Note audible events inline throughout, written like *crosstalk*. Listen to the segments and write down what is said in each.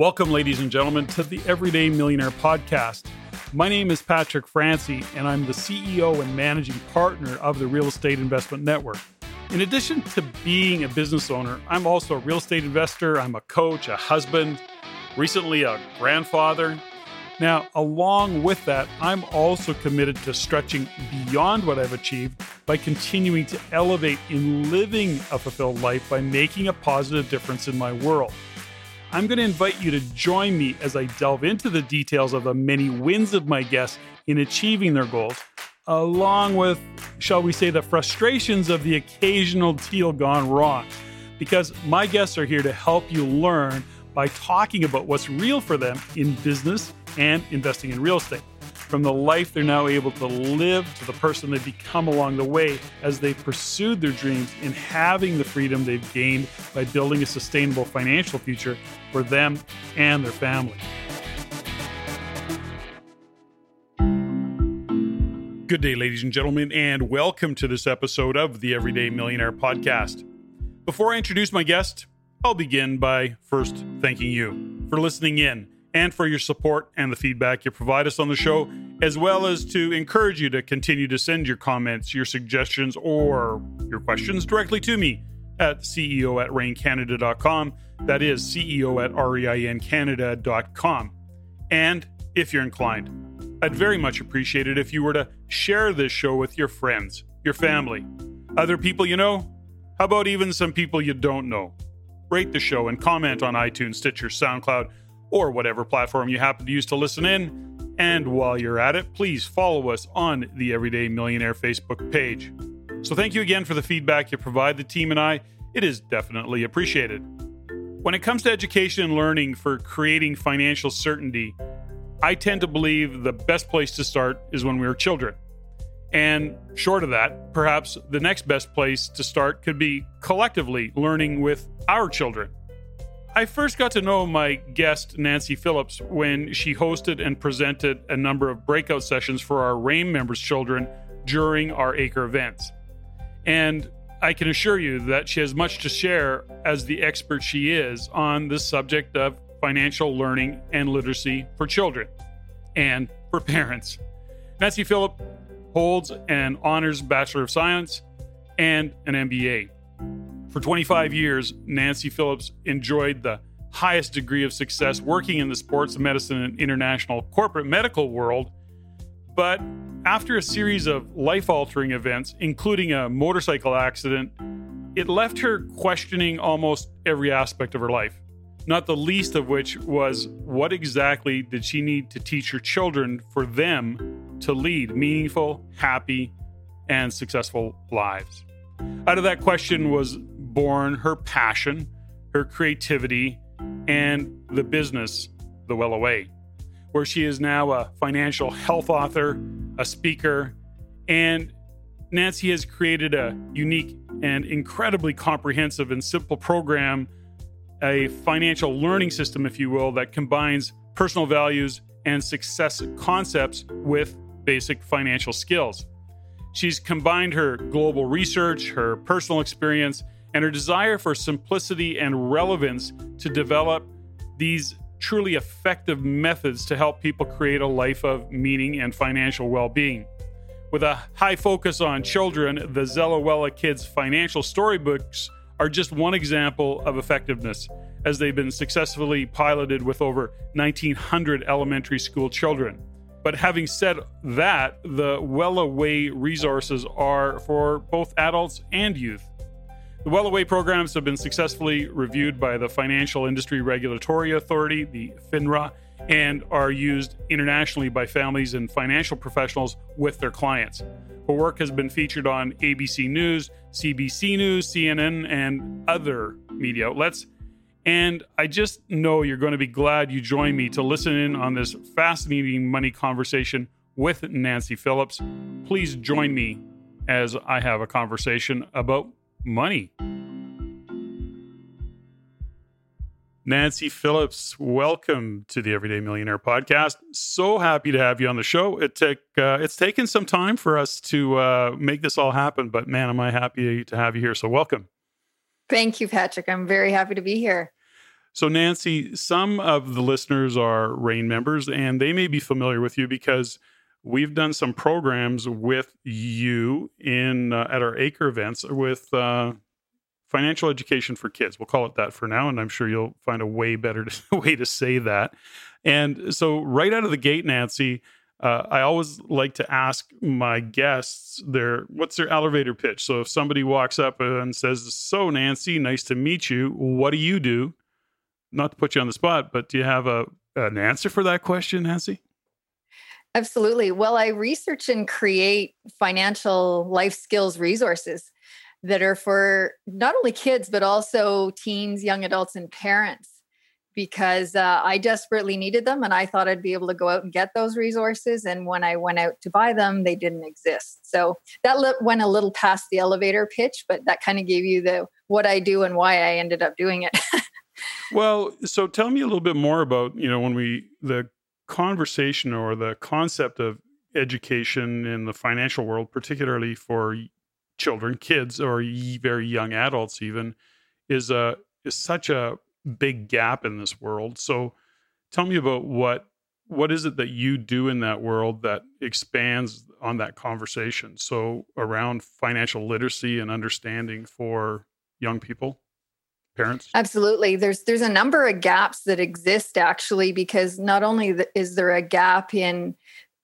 Welcome, ladies and gentlemen, to the Everyday Millionaire Podcast. My name is Patrick Francey, and I'm the CEO and managing partner of the Real Estate Investment Network. In addition to being a business owner, I'm also a real estate investor, I'm a coach, a husband, recently a grandfather. Now, along with that, I'm also committed to stretching beyond what I've achieved by continuing to elevate in living a fulfilled life by making a positive difference in my world. I'm going to invite you to join me as I delve into the details of the many wins of my guests in achieving their goals, along with, shall we say, the frustrations of the occasional deal gone wrong. Because my guests are here to help you learn by talking about what's real for them in business and investing in real estate from the life they're now able to live to the person they've become along the way as they've pursued their dreams in having the freedom they've gained by building a sustainable financial future for them and their family. Good day, ladies and gentlemen, and welcome to this episode of the Everyday Millionaire Podcast. Before I introduce my guest, I'll begin by first thanking you for listening in and for your support and the feedback you provide us on the show, as well as to encourage you to continue to send your comments, your suggestions, or your questions directly to me at CEO at reincanada.com. That is CEO at REINCanada.com. And if you're inclined, I'd very much appreciate it if you were to share this show with your friends, your family, other people you know. How about even some people you don't know? Rate the show and comment on iTunes, Stitcher, SoundCloud, or whatever platform you happen to use to listen in. And while you're at it, please follow us on the Everyday Millionaire Facebook page. So thank you again for the feedback you provide the team and I. It is definitely appreciated. When it comes to education and learning for creating financial certainty, I tend to believe the best place to start is when we were children. And short of that, perhaps the next best place to start could be collectively learning with our children. I first got to know my guest, Nancy Phillips, when she hosted and presented a number of breakout sessions for our REIN members' children during our Acre events. And I can assure you that she has much to share as the expert she is on the subject of financial learning and literacy for children and for parents. Nancy Phillips holds an honors Bachelor of Science and an MBA. For 25 years, Nancy Phillips enjoyed the highest degree of success working in the sports medicine and international corporate medical world. But after a series of life altering events, including a motorcycle accident, it left her questioning almost every aspect of her life, not the least of which was what exactly did she need to teach her children for them to lead meaningful, happy, and successful lives? Out of that question was born her passion, her creativity, and the business, The Wela Way, where she is now a financial health author, a speaker, and Nancy has created a unique and incredibly comprehensive and simple program, a financial learning system, if you will, that combines personal values and success concepts with basic financial skills. She's combined her global research, her personal experience, and her desire for simplicity and relevance to develop these truly effective methods to help people create a life of meaning and financial well being. With a high focus on children, the Zeller-Weller Kids financial storybooks are just one example of effectiveness, as they've been successfully piloted with over 1,900 elementary school children. But having said that, the Wela Way resources are for both adults and youth. The Wela Way programs have been successfully reviewed by the Financial Industry Regulatory Authority, the FINRA, and are used internationally by families and financial professionals with their clients. Her work has been featured on ABC News, CBC News, CNN, and other media outlets. And I just know you're going to be glad you joined me to listen in on this fascinating money conversation with Nancy Phillips. Please join me as I have a conversation about money. Nancy Phillips, welcome to the Everyday Millionaire podcast. So happy to have you on the show. It took uh, it's taken some time for us to uh, make this all happen, but man, am I happy to have you here. So welcome. Thank you, Patrick. I'm very happy to be here. So, Nancy, some of the listeners are REIN members, and they may be familiar with you because we've done some programs with you in uh, at our Acre events with uh, financial education for kids. We'll call it that for now, and I'm sure you'll find a way better to, *laughs* way to say that. And so, right out of the gate, Nancy, uh, I always like to ask my guests their what's their elevator pitch. So if somebody walks up and says, "So Nancy, nice to meet you. What do you do?" Not to put you on the spot, but do you have a an answer for that question, Nancy? Absolutely. Well, I research and create financial life skills resources that are for not only kids but also teens, young adults, and parents because uh, I desperately needed them and I thought I'd be able to go out and get those resources. And when I went out to buy them, they didn't exist. So that went a little past the elevator pitch, but that kind of gave you the what I do and why I ended up doing it. *laughs* well, so tell me a little bit more about, you know, when we, the conversation or the concept of education in the financial world, particularly for children, kids, or very young adults, even, is a is such a big gap in this world. So tell me about what what is it that you do in that world that expands on that conversation? So around financial literacy and understanding for young people, parents? Absolutely. There's there's a number of gaps that exist actually because not only is there a gap in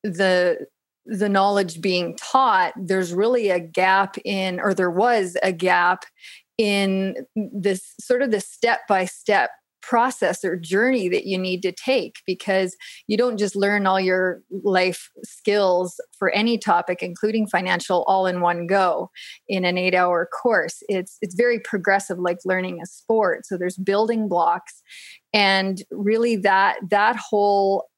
the the knowledge being taught there's really a gap in or there was a gap in this sort of the step by step process or journey that you need to take because you don't just learn all your life skills for any topic including financial all in one go in an 8 hour course. It's it's very progressive like learning a sport. So there's building blocks and really that that whole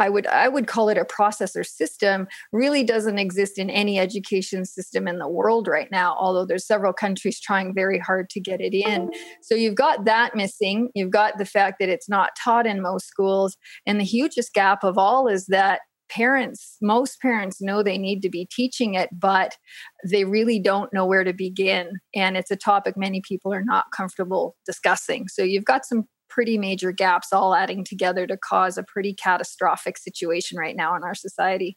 I would I would call it a processor system really doesn't exist in any education system in the world right now although there's several countries trying very hard to get it in. So you've got that missing. You've got the fact that it's not taught in most schools. And the hugest gap of all is that parents most parents know they need to be teaching it but they really don't know where to begin. And it's a topic many people are not comfortable discussing. So you've got some pretty major gaps all adding together to cause a pretty catastrophic situation right now in our society.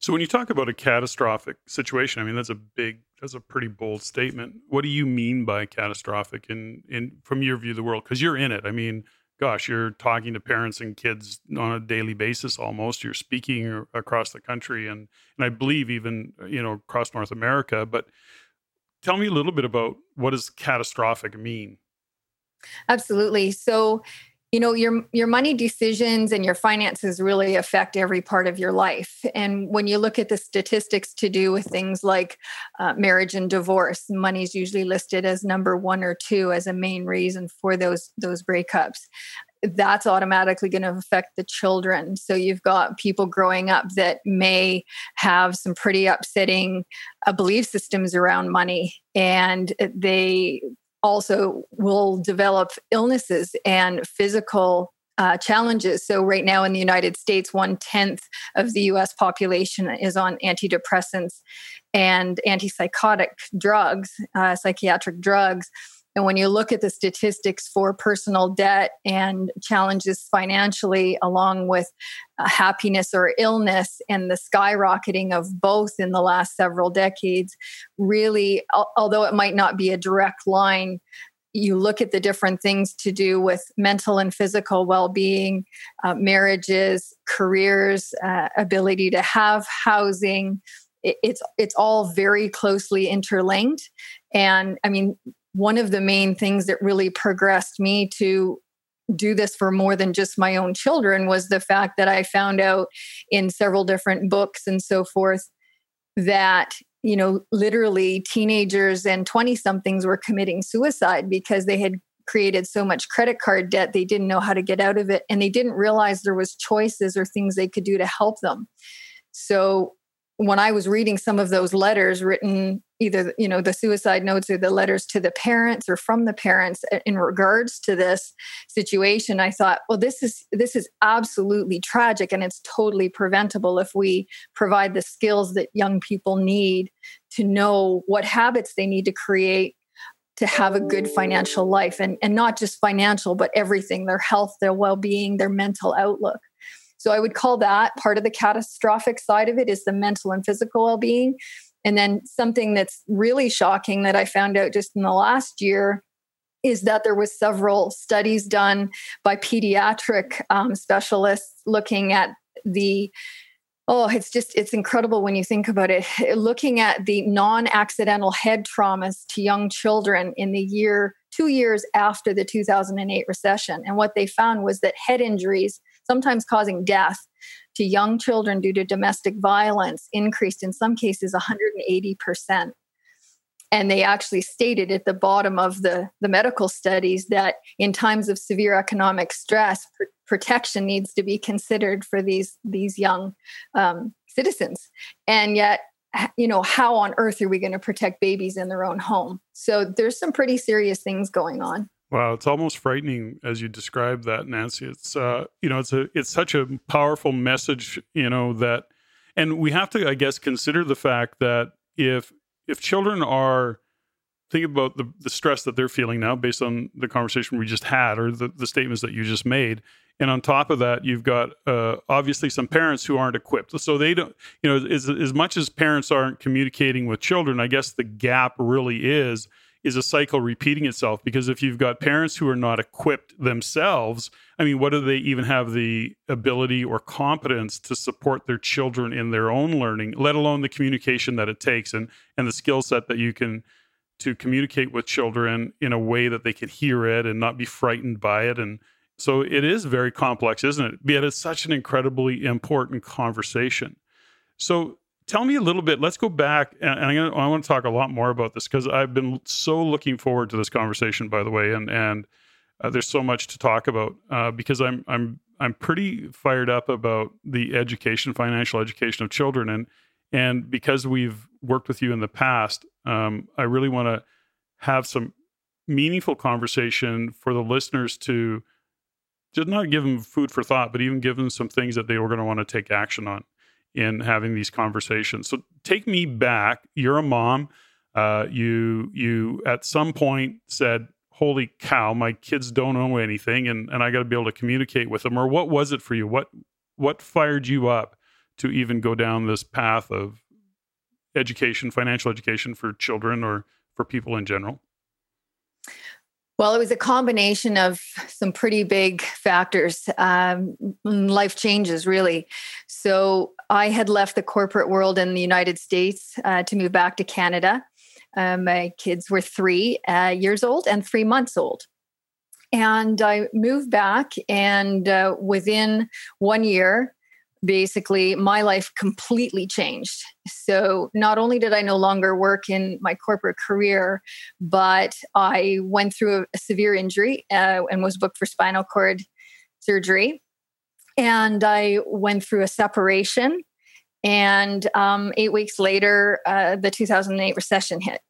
So when you talk about a catastrophic situation, I mean that's a big that's a pretty bold statement. What do you mean by catastrophic in in from your view of the world cuz you're in it. I mean, gosh, you're talking to parents and kids on a daily basis almost. You're speaking across the country and and I believe even, you know, across North America, but tell me a little bit about what does catastrophic mean? Absolutely. So, you know your your money decisions and your finances really affect every part of your life. And when you look at the statistics to do with things like uh, marriage and divorce money is usually listed as number one or two as a main reason for those those breakups. That's automatically going to affect the children. So you've got people growing up that may have some pretty upsetting uh, belief systems around money and they also will develop illnesses and physical uh, challenges. So, right now in the United States, one tenth of the US population is on antidepressants and antipsychotic drugs, uh, psychiatric drugs. And when you look at the statistics for personal debt and challenges financially, along with uh, happiness or illness, and the skyrocketing of both in the last several decades, really, al- although it might not be a direct line, you look at the different things to do with mental and physical well-being uh, marriages careers uh, ability to have housing. It's it's all very closely interlinked. And i mean one of the main things that really progressed me to do this for more than just my own children was the fact that I found out in several different books and so forth that you know literally teenagers and 20 somethings were committing suicide because they had created so much credit card debt they didn't know how to get out of it and they didn't realize there was choices or things they could do to help them. So when I was reading some of those letters written, either you know the suicide notes or the letters to the parents or from the parents uh, in regards to this situation, I thought, well, this is this is absolutely tragic, and it's totally preventable if we provide the skills that young people need to know what habits they need to create to have a good financial life and, and not just financial, but everything their health, their well being, their mental outlook. So I would call that part of the catastrophic side of it is the mental and physical well being. And then something that's really shocking that I found out just in the last year is that there was several studies done by pediatric um, specialists looking at the oh it's just it's incredible when you think about it *laughs* looking at the non-accidental head traumas to young children in the year two years after the 2008 recession and what they found was that head injuries sometimes causing death to young children due to domestic violence increased in some cases 180% and they actually stated at the bottom of the, the medical studies that in times of severe economic stress pr- protection needs to be considered for these these young um, citizens. And yet you know how on earth are we going to protect babies in their own home? So there's some pretty serious things going on Wow, it's almost frightening as you describe that, Nancy. It's uh, you know, it's a it's such a powerful message, you know, that and we have to, I guess, consider the fact that if if children are think about the, the stress that they're feeling now based on the conversation we just had or the, the statements that you just made and on top of that you've got uh, obviously some parents who aren't equipped so they don't you know as, as much as parents aren't communicating with children i guess the gap really is is a cycle repeating itself because if you've got parents who are not equipped themselves i mean what do they even have the ability or competence to support their children in their own learning let alone the communication that it takes and and the skill set that you can to communicate with children in a way that they can hear it and not be frightened by it? And so it is very complex isn't it? Yet it's such an incredibly important conversation. So tell me a little bit. Let's go back, and, and gonna, i want to talk a lot more about this because I've been so looking forward to this conversation. By the way, and and uh, there's so much to talk about uh, because I'm I'm I'm pretty fired up about the education, financial education of children, and and because we've worked with you in the past, um, I really want to have some meaningful conversation for the listeners to just not give them food for thought, but even give them some things that they were going to want to take action on in having these conversations. So take me back. You're a mom. Uh, you you at some point said, "Holy cow, my kids don't know anything, and and I got to be able to communicate with them." Or what was it for you? What what fired you up to even go down this path of education, financial education for children or for people in general? Well, it was a combination of some pretty big factors, um, life changes, really. So, I had left the corporate world in the United States uh, to move back to Canada. Uh, my kids were three uh, years old and three months old. And I moved back, and uh, within one year, basically my life completely changed. So not only did I no longer work in my corporate career, but I went through a severe injury uh, and was booked for spinal cord surgery. And I went through a separation. And um, eight weeks later, uh, the 2008 recession hit.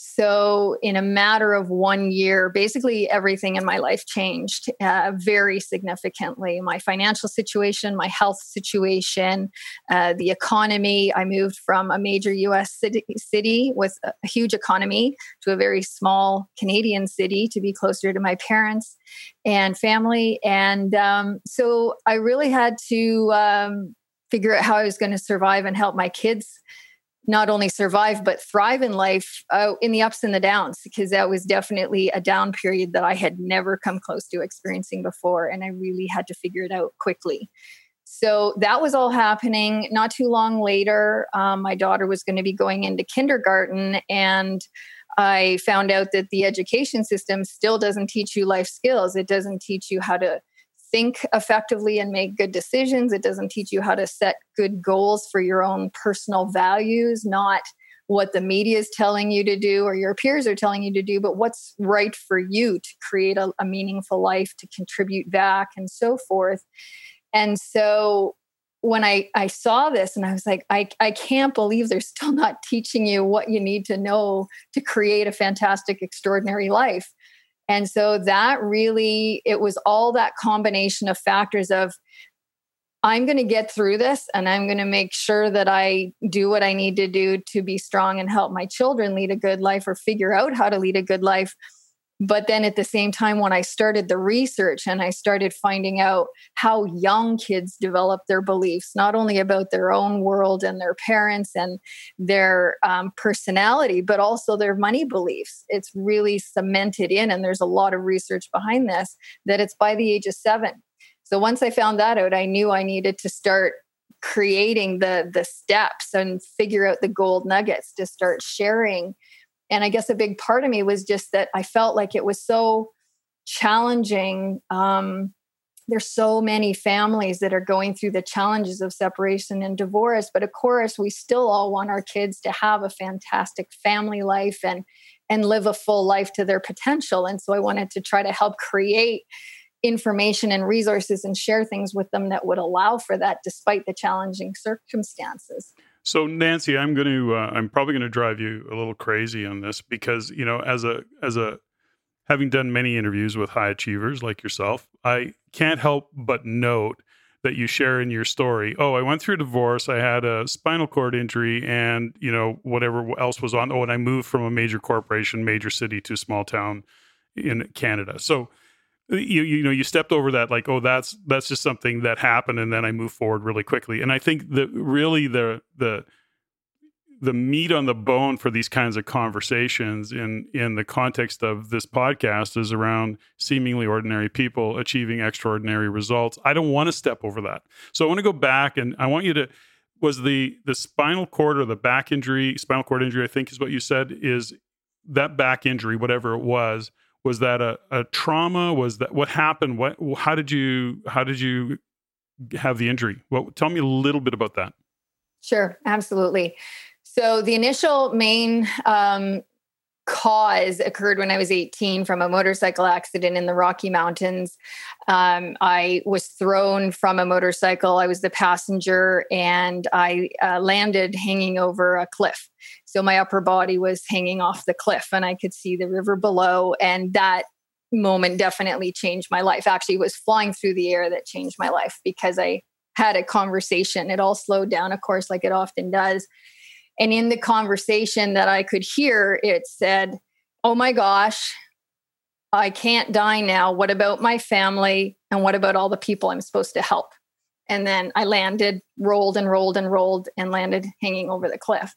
So, in a matter of one year, basically everything in my life changed uh, very significantly. My financial situation, my health situation, uh, the economy. I moved from a major US city, city, with a huge economy to a very small Canadian city to be closer to my parents and family. And um, so, I really had to um, figure out how I was going to survive and help my kids not only survive but thrive in life uh, in the ups and the downs because that was definitely a down period that I had never come close to experiencing before and I really had to figure it out quickly. So that was all happening. Not too long later, um, my daughter was going to be going into kindergarten and I found out that the education system still doesn't teach you life skills. It doesn't teach you how to think effectively and make good decisions. It doesn't teach you how to set good goals for your own personal values, not what the media is telling you to do or your peers are telling you to do, but what's right for you to create a, a meaningful life, to contribute back, and so forth. And so when I, I saw this and I was like, I, I can't believe they're still *laughs* not teaching you what you need to know to create a fantastic, extraordinary life. And so that really, it was all that combination of factors of, I'm going to get through this and I'm going to make sure that I do what I need to do to be strong and help my children lead a good life or figure out how to lead a good life but then at the same time, when I started the research and I started finding out how young kids develop their beliefs, not only about their own world and their parents and their um, personality, but also their money beliefs, it's really cemented in. And there's a lot of research behind this that it's by the age of seven. So once I found that out, I knew I needed to start creating the the steps and figure out the gold nuggets to start sharing and i guess a big part of me was just that i felt like it was so challenging um, there's so many families that are going through the challenges of separation and divorce but of course we still all want our kids to have a fantastic family life and and live a full life to their potential. And so i wanted to try to help create information and resources and share things with them that would allow for that despite the challenging circumstances so Nancy, I'm going to uh, I'm probably going to drive you a little crazy on this because you know as a as a having done many interviews with high achievers like yourself, I can't help but note that you share in your story. Oh, I went through a divorce. I had a spinal cord injury, and you know whatever else was on. Oh, and I moved from a major corporation, major city to a small town in Canada. So you you know you stepped over that like oh that's that's just something that happened and then I move forward really quickly and I think that really the the the meat on the bone for these kinds of conversations in in the context of this podcast is around seemingly ordinary people achieving extraordinary results. I don't want to step over that. So I want to go back and I want you to was the the spinal cord or the back injury, spinal cord injury I think is what you said is that back injury whatever it was was that a, a trauma? Was that what happened? What how did you how did you have the injury? Well tell me a little bit about that. Sure absolutely. So the initial main um, cause occurred when I was 18 from a motorcycle accident in the Rocky Mountains. Um, I was thrown from a motorcycle. I was the passenger and I uh, landed hanging over a cliff. So my upper body was hanging off the cliff and I could see the river below. And that moment definitely changed my life. Actually, it was flying through the air that changed my life because I had a conversation. It all slowed down, of course, like it often does and in the conversation that I could hear, it said, Oh my gosh, I can't die now. What about my family? And what about all the people I'm supposed to help? And then I landed, rolled and rolled and rolled, and landed hanging over the cliff.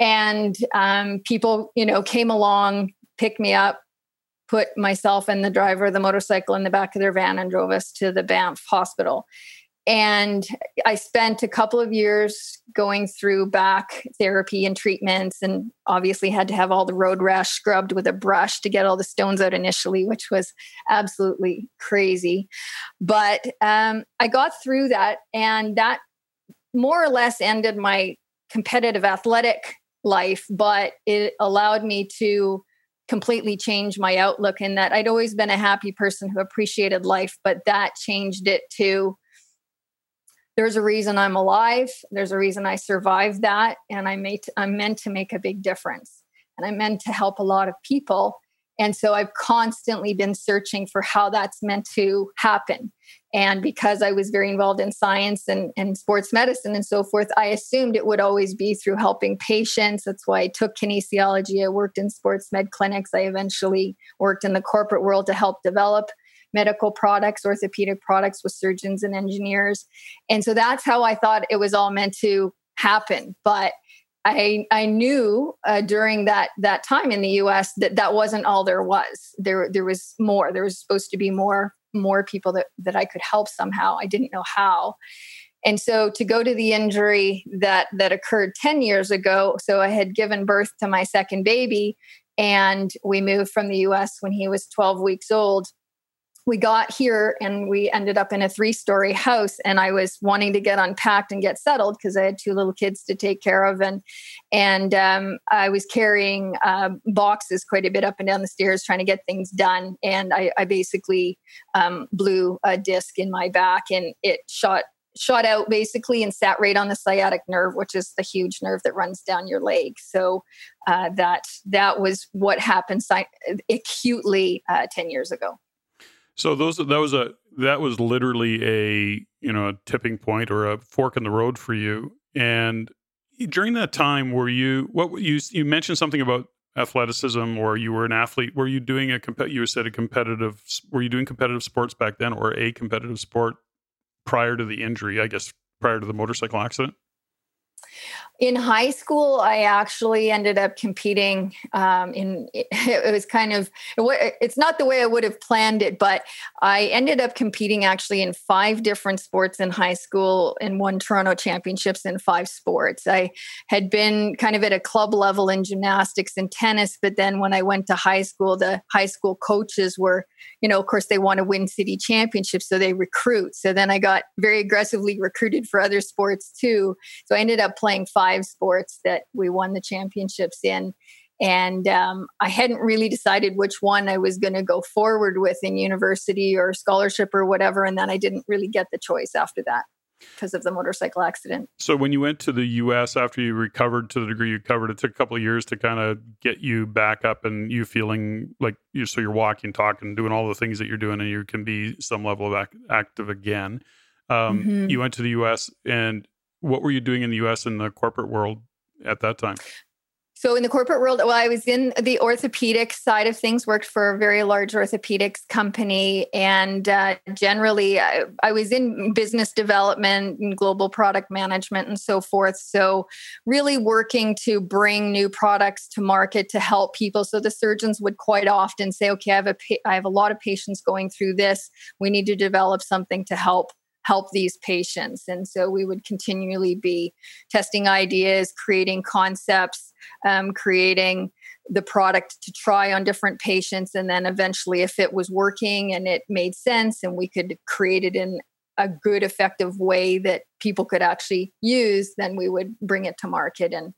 And um, people, you know, came along, picked me up, put myself and the driver of the motorcycle in the back of their van, and drove us to the Banff hospital. And I spent a couple of years going through back therapy and treatments, and obviously had to have all the road rash scrubbed with a brush to get all the stones out initially, which was absolutely crazy. But um, I got through that, and that more or less ended my competitive athletic life, but it allowed me to completely change my outlook in that I'd always been a happy person who appreciated life, but that changed it to there's a reason I'm alive. There's a reason I survived that. And I made, I'm meant to make a big difference. And I'm meant to help a lot of people. And so I've constantly been searching for how that's meant to happen. And because I was very involved in science and, and sports medicine and so forth, I assumed it would always be through helping patients. That's why I took kinesiology. I worked in sports med clinics. I eventually worked in the corporate world to help develop medical products, orthopedic products with surgeons and engineers. And so that's how I thought it was all meant to happen. But I I knew uh, during that that time in the U.S. that that wasn't all there was. There there was more. There was supposed to be more more people that that I could help somehow. I didn't know how. And so to go to the injury that that occurred 10 years ago, so I had given birth to my second baby and we moved from the US when he was 12 weeks old we got here and we ended up in a three story house and i was wanting to get unpacked and get settled because i had two little kids to take care of and and um, i was carrying uh, boxes quite a bit up and down the stairs trying to get things done and i, I basically um, blew a disc in my back and it shot shot out basically and sat right on the sciatic nerve which is the huge nerve that runs down your leg. So uh, that that was what happened acutely uh, 10 years ago so those that was a that was literally a you know a tipping point or a fork in the road for you. And during that time, were you what you you mentioned something about athleticism or you were an athlete? Were you doing a you said a competitive? Were you doing competitive sports back then, or a competitive sport prior to the injury? I guess prior to the motorcycle accident. In high school, I actually ended up competing um, in. It was kind of. It's not the way I would have planned it, but I ended up competing actually in five different sports in high school and won Toronto championships in five sports. I had been kind of at a club level in gymnastics and tennis, but then when I went to high school, the high school coaches were, you know, of course, they want to win city championships, so they recruit. So then I got very aggressively recruited for other sports too. So I ended up playing five five sports that we won the championships in. And um, I hadn't really decided which one I was going to go forward with in university or scholarship or whatever. And then I didn't really get the choice after that because of the motorcycle accident. So when you went to the US after you recovered to the degree you covered, it took a couple of years to kind of get you back up and you feeling like you so you're walking, talking, doing all the things that you're doing and you can be some level of act, active again. Um, mm-hmm. You went to the US and what were you doing in the US in the corporate world at that time? So in the corporate world, well, I was in the orthopedic side of things, worked for a very large orthopedics company. And uh, generally, I, I, was in business development and global product management and so forth. So, really working to bring new products to market to help people. So, the surgeons would quite often say, okay, I have a, I have a lot of patients going through this. We need to develop something to help help these patients. And so we would continually be testing ideas, creating concepts, um, creating the product to try on different patients. And then eventually, if it was working and it made sense and we could create it in a good, effective way that people could actually use, then we would bring it to market and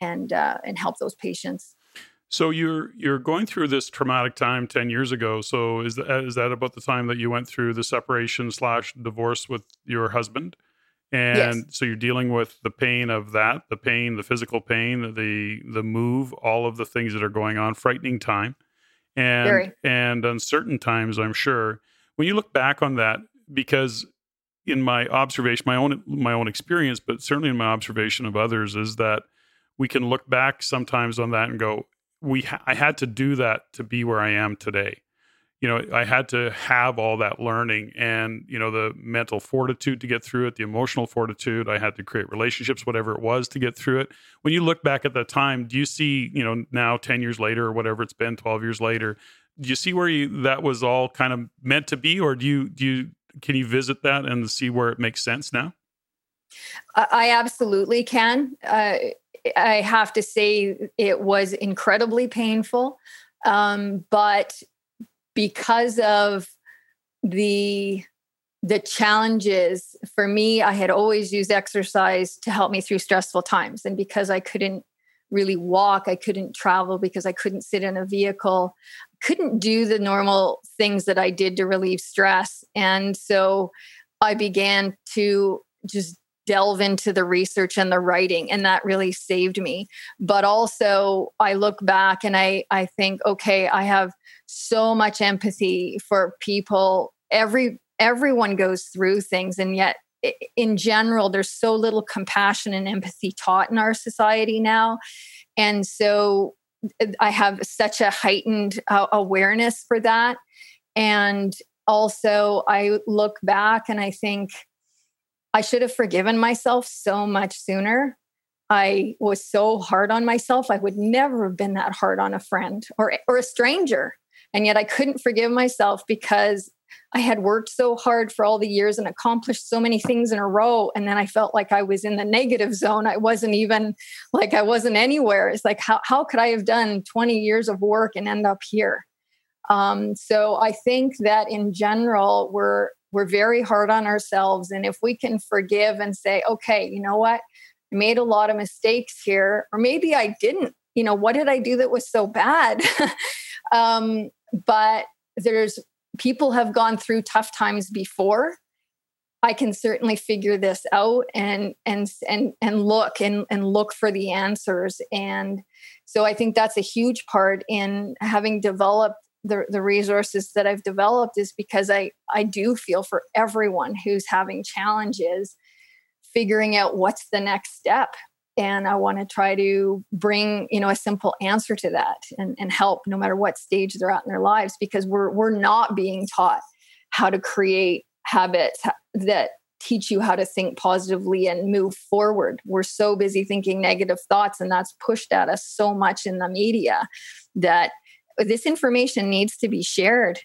and uh, and help those patients. So you're you're going through this traumatic time ten years ago. So is that is that about the time that you went through the separation slash divorce with your husband? And yes. so you're dealing with the pain of that, the pain, the physical pain, the the move, all of the things that are going on. Frightening time, and Very. and uncertain times. I'm sure. When you look back on that, because in my observation, my own my own experience, but certainly in my observation of others, is that we can look back sometimes on that and go, we ha- I had to do that to be where I am today. You know, I had to have all that learning and, you know, the mental fortitude to get through it, the emotional fortitude. I had to create relationships, whatever it was, to get through it. When you look back at that time, do you see, you know, now 10 years later or whatever it's been, 12 years later, do you see where you, that was all kind of meant to be? Or do you, do you, can you visit that and see where it makes sense now? I absolutely can. Uh, I have to say it was incredibly painful. Um, but because of the the challenges for me, I had always used exercise to help me through stressful times. And because I couldn't really walk, I couldn't travel because I couldn't sit in a vehicle, couldn't do the normal things that I did to relieve stress. And so I began to just delve into the research and the writing and that really saved me. But also i look back and i i think okay i have so much empathy for people. Every everyone goes through things and yet in general there's so little compassion and empathy taught in our society now. And so i have such a heightened uh, awareness for that. And also i look back and i think I should have forgiven myself so much sooner. I was so hard on myself. I would never have been that hard on a friend or, or a stranger. And yet I couldn't forgive myself because I had worked so hard for all the years and accomplished so many things in a row. And then I felt like I was in the negative zone. I wasn't even like I wasn't anywhere. It's like, how, how could I have done 20 years of work and end up here? Um, so I think that in general, we're we're very hard on ourselves. And if we can forgive and say, okay, you know what? I made a lot of mistakes here, or maybe I didn't. You know, what did I do that was so bad? *laughs* um, but there's people have gone through tough times before. I can certainly figure this out and and and and look and and look for the answers. And so I think that's a huge part in having developed the, the resources that I've developed is because I, I do feel for everyone who's having challenges figuring out what's the next step. And I want to try to bring, you know, a simple answer to that and, and help no matter what stage they're at in their lives, because we're we're not being taught how to create habits that teach you how to think positively and move forward. We're so busy thinking negative thoughts, and that's pushed at us so much in the media that this information needs to be shared.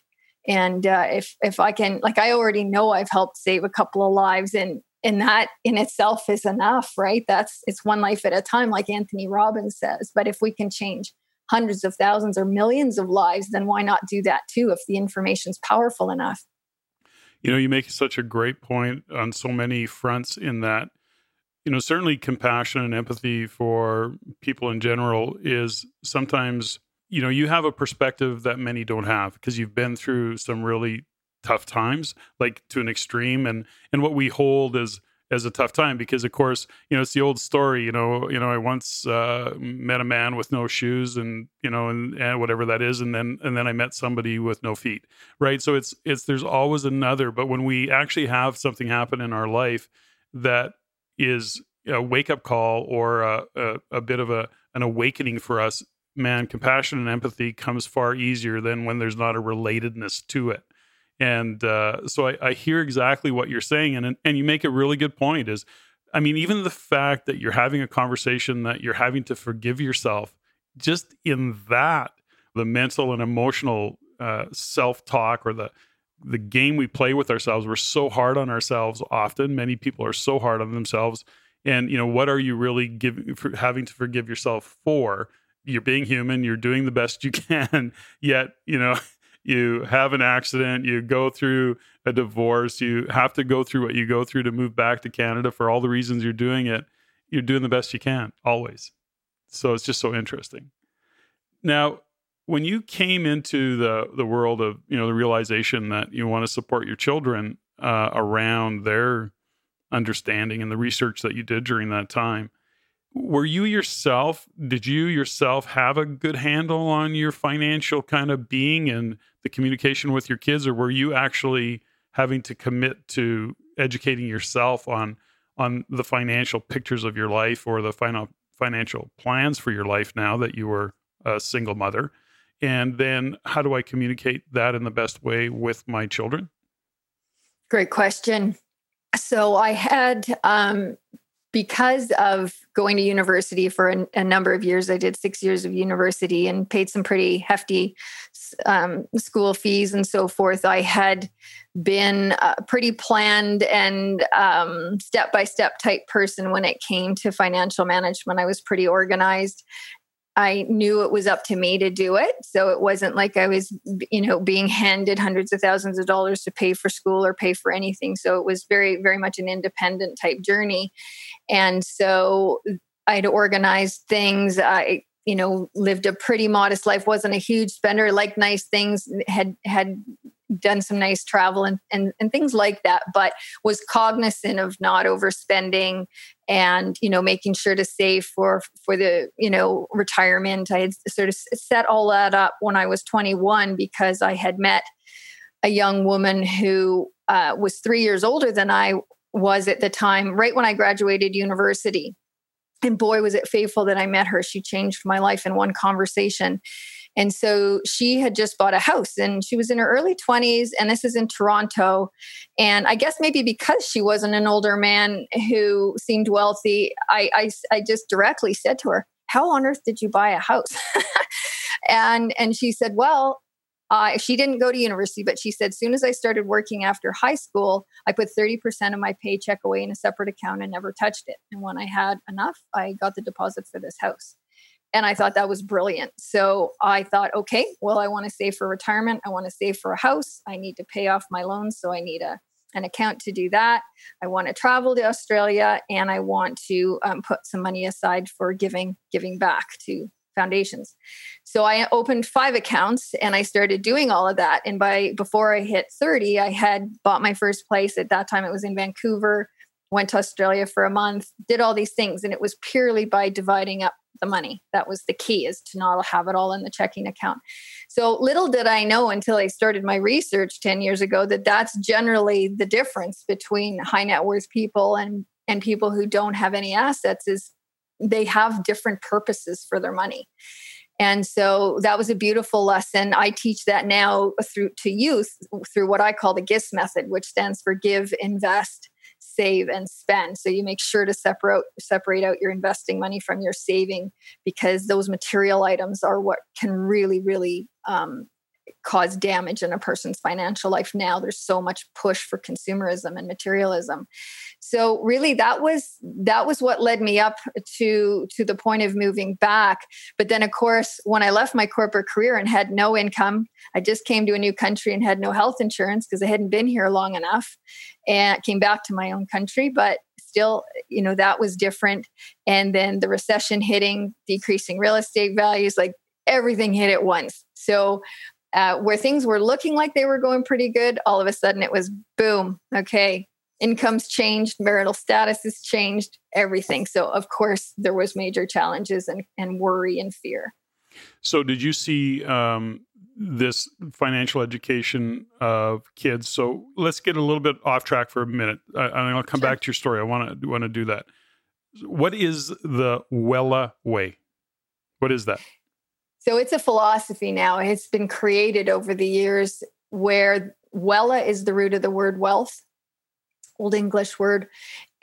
And uh, if if I can, like, I already know I've helped save a couple of lives, and and that in itself is enough, right? That's it's one life at a time, like Anthony Robbins says. But if we can change hundreds of thousands or millions of lives, then why not do that too? If the information's powerful enough. You know, you make such a great point on so many fronts in that, you know, certainly compassion and empathy for people in general is sometimes, you know, you have a perspective that many don't have because you've been through some really tough times, like to an extreme. And and what we hold as as a tough time because of course you know it's the old story you know you know i once uh, met a man with no shoes and you know and, and, whatever that is and then and then i met somebody with no feet right so it's it's there's always another but when we actually have something happen in our life that is a wake up call or a, a, a bit of a an awakening for us man compassion and empathy comes far easier than when there's not a relatedness to it and uh, so I, I, hear exactly what you're saying, and and you make a really good point. Is I mean, even the fact that you're having a conversation that you're having to forgive yourself, just in that, the mental and emotional uh, self talk or the the game we play with ourselves, we're so hard on ourselves. Often, many people are so hard on themselves. And you know, what are you really giving for having to forgive yourself for? You're being human. You're doing the best you *laughs* can. Yet, you know, *laughs* you have an accident, you go through a divorce, you have to go through what you go through to move back to Canada for all the reasons you're doing it. You're doing the best you can always. So it's just so interesting. Now, when you came into the the world of you know the realization that you want to support your children uh, around their understanding and the research that you did during that time, were you yourself did you yourself have a good handle on your financial kind of being and the communication with your kids or were you actually having to commit to educating yourself on on the financial pictures of your life or the final financial plans for your life now that you were a single mother? And then how do i communicate that in the best way with my children? Great question. So i had um, because of going to university for a, a, number of years, I did six years of university and paid some pretty hefty um, school fees and so forth. I had been a pretty planned and step by step type person when it came to financial management. I was pretty organized I knew it was up to me to do it. So it wasn't like I was, you know, being handed hundreds of thousands of dollars to pay for school or pay for anything. So it was very, very much an independent type journey. And so I'd organized things. I, you know, lived a pretty modest life, wasn't a huge spender, liked nice things, had had done some nice travel and, and, and things like that, but was cognizant of not overspending and, you know, making sure to save for, for the, you know, retirement. I had sort of set all that up when I was 21 because I had met a young woman who uh, was three years older than I was at the time, right when I graduated university. And boy, was it faithful that I met her. She changed my life in one conversation. And so she had just bought a house and she was in her early 20s, and this is in Toronto. And I guess maybe because she wasn't an older man who seemed wealthy, I, I, I just directly said to her, How on earth did you buy a house? *laughs* and and she said, Well, uh, she didn't go to university, but she said, as soon as I started working after high school, I put 30% of my paycheck away in a separate account and never touched it. And when I had enough, I got the deposit for this house. And I thought that was brilliant. So I thought, okay, well, I want to save for retirement. I want to save for a house. I need to pay off my loans. So I need a, an account to do that. I want to travel to Australia and I want to um, put some money aside for giving, giving back to foundations. So I opened five accounts and I started doing all of that. And by before I hit 30, I had bought my first place. At that time, it was in Vancouver, went to Australia for a month, did all these things. And it was purely by dividing up the money. That was the key is to not have it all in the checking account. So little did I know until I started my research 10 years ago that that's generally the difference between high net worth people and and people who don't have any assets is they have different purposes for their money. And so that was a beautiful lesson. I teach that now through to youth through what I call the GIST method, which stands for give, invest, save and spend. So you make sure to separate separate out your investing money from your saving because those material items are what can really really um, cause damage in a person's financial life now. There's so much push for consumerism and materialism. So really that was that was what led me up to to the point of moving back. But then of course when i left my corporate career and had no income i just came to a new country and had no health insurance because i hadn't been here long enough and came back to my own country. But still you know that was different. And then the recession hitting decreasing real estate values like everything hit at once. So uh, where things were looking like they were going pretty good, all of a sudden it was boom, okay, incomes changed, marital status has changed, everything. So, of course, there was major challenges and, and worry and fear. So, did you see um, this financial education of kids? So, let's get a little bit off track for a minute, I, I'll come sure. back to your story. I want to want to do that. What is the Wela way? What is that? So it's a philosophy now. It's been created over the years where Wela is the root of the word wealth, Old English word,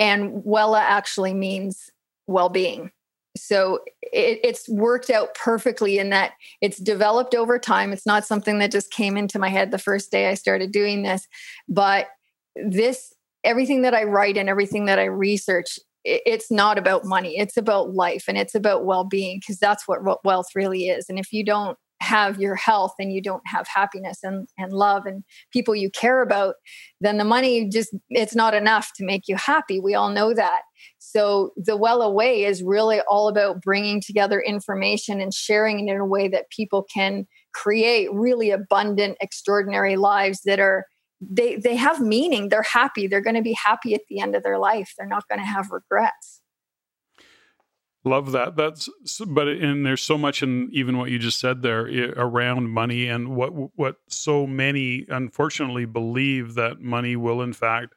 and Wela actually means well being. So it, it's worked out perfectly in that it's developed over time. It's not something that just came into my head the first day I started doing this, but this everything that I write and everything that I research it's not about money it's about life and it's about well-being because that's what wealth really is. And if you don't have your health and you don't have happiness and, and love and people you care about then the money just it's not enough to make you happy. We all know that. So the Wela Way is really all about bringing together information and sharing it in a way that people can create really abundant extraordinary lives that are they they have meaning. They're happy. They're going to be happy at the end of their life. They're not going to have regrets. Love that. That's but and there's so much in even what you just said there around money and what what so many unfortunately believe that money will in fact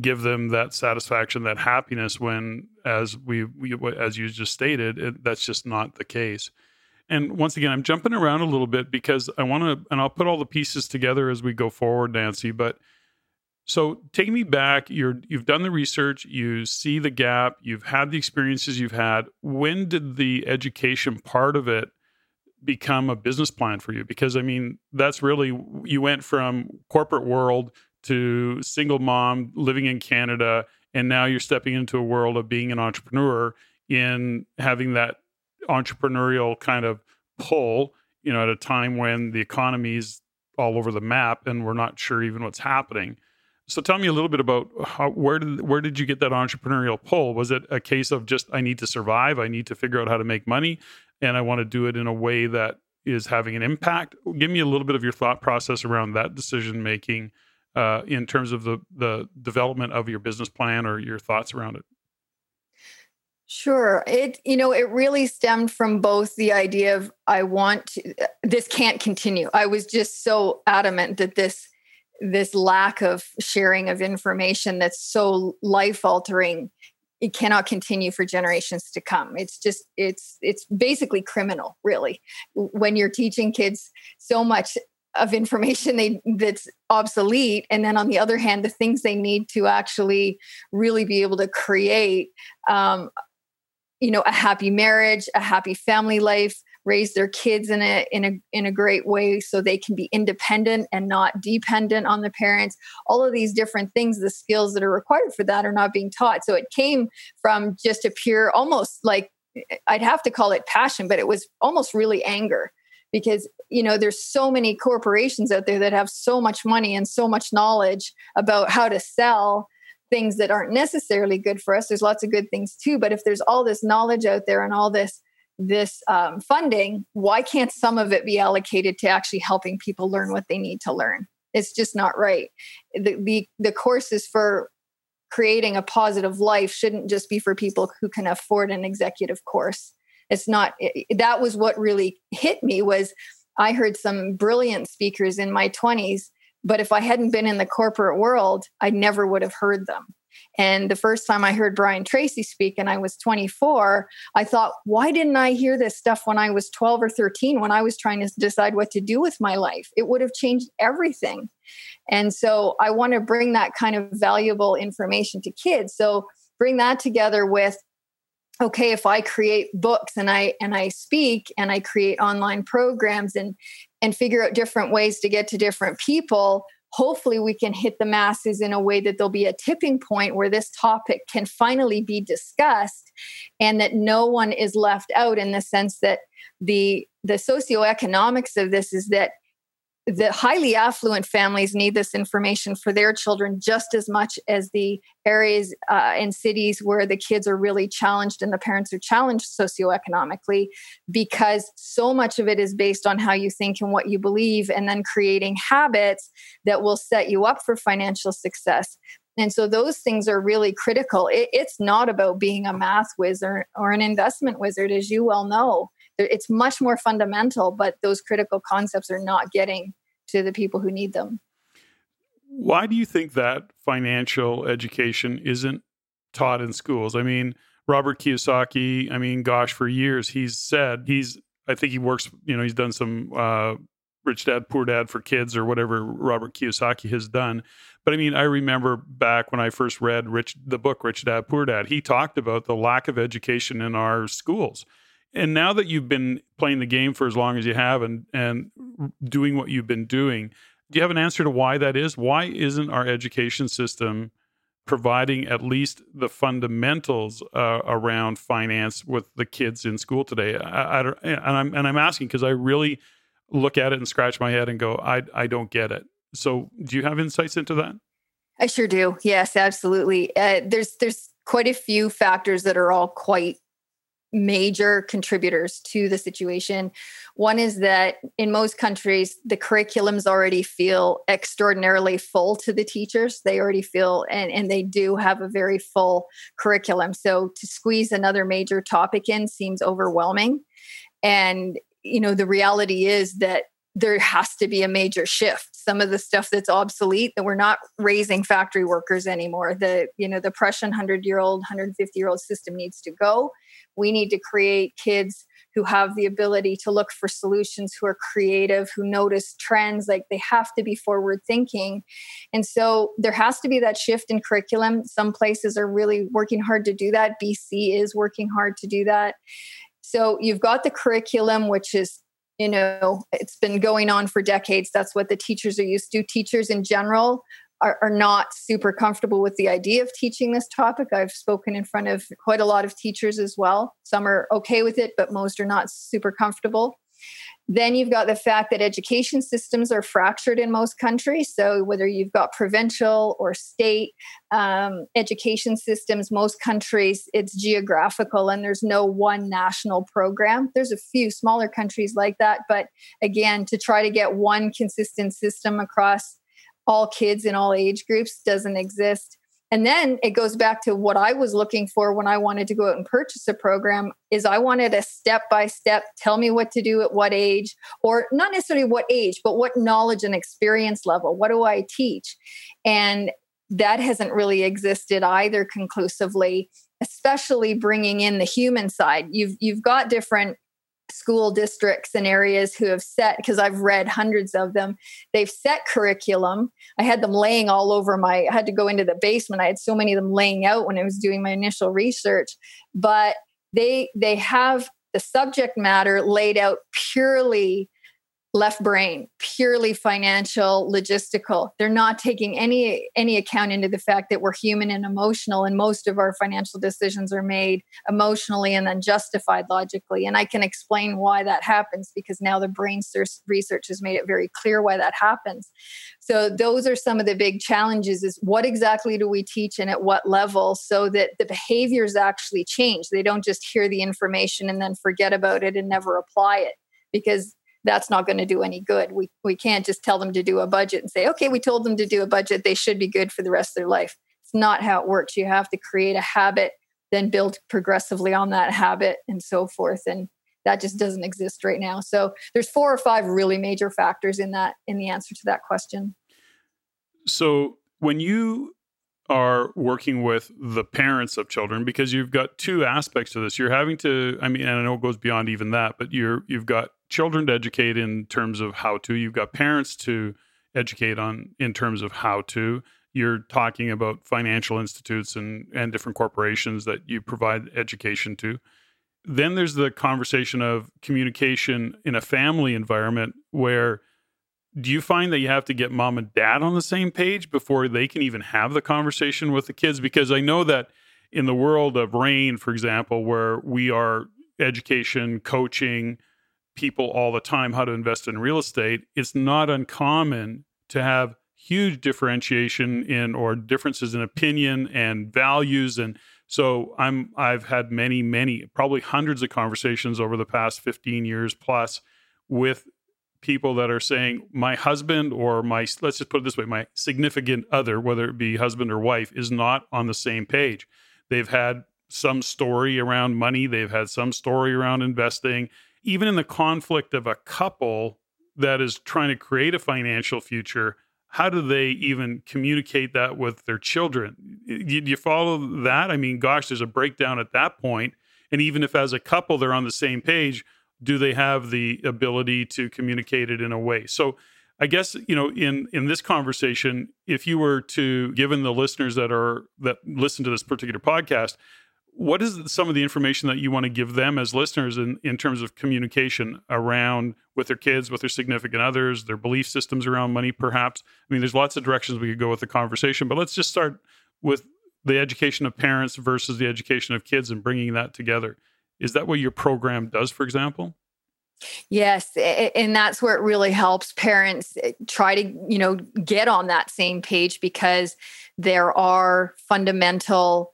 give them that satisfaction that happiness when as we, we as you just stated it, that's just not the case and once again, I'm jumping around a little bit because I want to, and I'll put all the pieces together as we go forward, Nancy. But so take me back. You're you've done the research, you see the gap, you've had the experiences you've had. When did the education part of it become a business plan for you? Because I mean, that's really you went from corporate world to single mom living in Canada, and now you're stepping into a world of being an entrepreneur in having that entrepreneurial kind of pull, you know, at a time when the economy's all over the map and we're not sure even what's happening. So tell me a little bit about how, where did where did you get that entrepreneurial pull? Was it a case of just I need to survive, I need to figure out how to make money, and I want to do it in a way that is having an impact? Give me a little bit of your thought process around that decision making uh, in terms of the the development of your business plan or your thoughts around it. Sure. It, you know, it really stemmed from both the idea of I want to, this can't continue. I was just so adamant that this, this lack of sharing of information that's so life altering it cannot continue for generations to come it's just it's it's basically criminal really when you're teaching kids so much of information *laughs* they that's obsolete and then on the other hand the things they need to actually really be able to create um, you know a happy marriage a happy family life raise their kids in a in a in a great way so they can be independent and not dependent on the parents. All of these different things the skills that are required for that are not being taught. So it came from just a pure almost like i'd have to call it passion but it was almost really anger because you know there's so many corporations out there that have so much money and so much knowledge about how to sell things that aren't necessarily good for us there's lots of good things too but if there's all this knowledge out there and all this this um, funding why can't some of it be allocated to actually helping people learn what they need to learn? It's just not right. The the, the courses for creating a positive life shouldn't just be for people who can afford an executive course. It's not it, that was what really hit me was i heard some brilliant speakers in my 20s but if i hadn't been in the corporate world i never would have heard them and the first time I heard Brian Tracy speak, and I was 24, I thought, why didn't I hear this stuff when I was 12 or 13 when I was trying to decide what to do with my life? It would have changed everything. And so I want to bring that kind of valuable information to kids. So bring that together with okay if i create books and i and i speak and i create online programs and and figure out different ways to get to different people hopefully we can hit the masses in a way that there'll be a tipping point where this topic can finally be discussed and that no one is left out in the sense that the the socioeconomics of this is that the highly affluent families need this information for their children just as much as the areas uh, and cities where the kids are really challenged and the parents are challenged socioeconomically because so much of it is based on how you think and what you believe and then creating habits that will set you up for financial success. And so those things are really critical. It, it's not about being a math wizard or an investment wizard as you well know it's much more fundamental but those critical concepts are not getting to the people who need them. Why do you think that financial education isn't taught in schools? I mean robert kiyosaki i mean gosh for years he's said he's i think he works you know he's done some uh, rich dad poor dad for kids or whatever robert kiyosaki has done. But i mean i remember back when i first read rich the book rich dad poor dad he talked about the lack of education in our schools and now that you've been playing the game for as long as you have and and doing what you've been doing, do you have an answer to why that is? Why isn't our education system providing at least the fundamentals uh, around finance with the kids in school today? I, I and I'm and I'm asking because I really look at it and scratch my head and go, I I don't get it. So, do you have insights into that? I sure do. Yes, absolutely. Uh, there's there's quite a few factors that are all quite major contributors to the situation. One is that in most countries, the curriculums already feel extraordinarily full to the teachers. They already feel, and, and they do have a very full curriculum. So to squeeze another major topic in seems overwhelming. And, you know, the reality is that there has to be a major shift some of the stuff that's obsolete that we're not raising factory workers anymore the you know the prussian 100 year old 150 year old system needs to go we need to create kids who have the ability to look for solutions who are creative who notice trends like they have to be forward thinking. And so there has to be that shift in curriculum. Some places are really working hard to do that. Bc is working hard to do that. So you've got the curriculum which is you know it's been going on for decades. That's what the teachers are used to. Teachers in general are, are, not super comfortable with the idea of teaching this topic i've spoken in front of quite a lot of teachers as well some are okay with it but most are not super comfortable then you've got the fact that education systems are fractured in most countries. So, whether you've got provincial or state um, education systems, most countries it's geographical and there's no one national program. There's a few smaller countries like that. But again, to try to get one consistent system across all kids in all age groups doesn't exist. And then it goes back to what i was looking for when i wanted to go out and purchase a program is i wanted a step by step tell me what to do at what age or not necessarily what age but what knowledge and experience level what do i teach? And that hasn't really existed either conclusively especially bringing in the human side. You've you've got different school districts and areas who have set because I've read hundreds of them. They've set curriculum. I had them laying all over my I had to go into the basement. I had so many of them laying out when I was doing my initial research, but they they have the subject matter laid out purely left brain purely financial logistical. They're not taking any any account into the fact that we're human and emotional and most of our financial decisions are made emotionally and then justified logically. And i can explain why that happens because now the brain research has made it very clear why that happens. So those are some of the big challenges is what exactly do we teach and at what level so that the behaviors actually change. They don't just hear the information and then forget about it and never apply it because that's not going to do any good. We we can't just tell them to do a budget and say, okay, we told them to do a budget. They should be good for the rest of their life. It's not how it works. You have to create a habit then build progressively on that habit and so forth and that just doesn't exist right now so there's four or five really major factors in that in the answer to that question so when you are working with the parents of children because you've got two aspects to this. You're having to i mean and i know it goes beyond even that but you're you've got children to educate in terms of how to. You've got parents to educate on in terms of how to. You're talking about financial institutes and and different corporations that you provide education to. Then there's the conversation of communication in a family environment where do you find that you have to get mom and dad on the same page before they can even have the conversation with the kids? Because i know that in the world of REIN for example where we are education coaching people all the time how to invest in real estate it's not uncommon to have huge differentiation in or differences in opinion and values. And so i'm i've had many many probably hundreds of conversations over the past 15 years plus with people that are saying my husband or my let's just put it this way my significant other whether it be husband or wife is not on the same page. They've had some story around money they've had some story around investing. Even in the conflict of a couple that is trying to create a financial future how do they even communicate that with their children? Do you follow that? I mean gosh there's a breakdown at that point. And even if as a couple they're on the same page do they have the ability to communicate it in a way? So i guess you know in in this conversation if you were to given the listeners that are that listen to this particular podcast what is some of the information that you want to give them as listeners in, in terms of communication around with their kids with their significant others their belief systems around money perhaps? I mean there's lots of directions we could go with the conversation but let's just start with the education of parents versus the education of kids and bringing that together is that what your program does, for example? Yes, and that's where it really helps parents eh, try to, you know, get on that same page because there are fundamental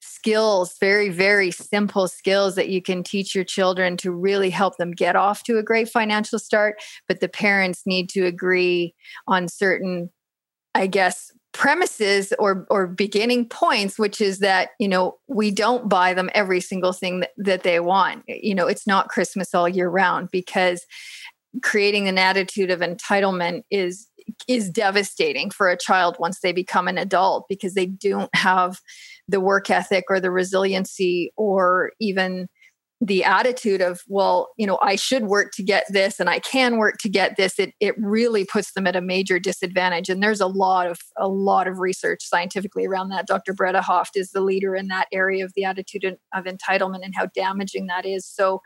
skills, very very simple skills that you can teach your children to really help them get off to a great financial start, but the parents need to agree on certain I guess premises or or beginning points which is that you know we don't buy them every single thing that, that they want. You know it's not christmas all year round because creating an attitude of entitlement is is devastating for a child once they become an adult because they don't have the work ethic or the resiliency or even the attitude of well you know i should work to get this and i can work to get this it, it really puts them at a major disadvantage. And there's a lot of a lot of research scientifically around that. Dr Britta Hoft is the leader in that area of the attitude of entitlement and how damaging that is. So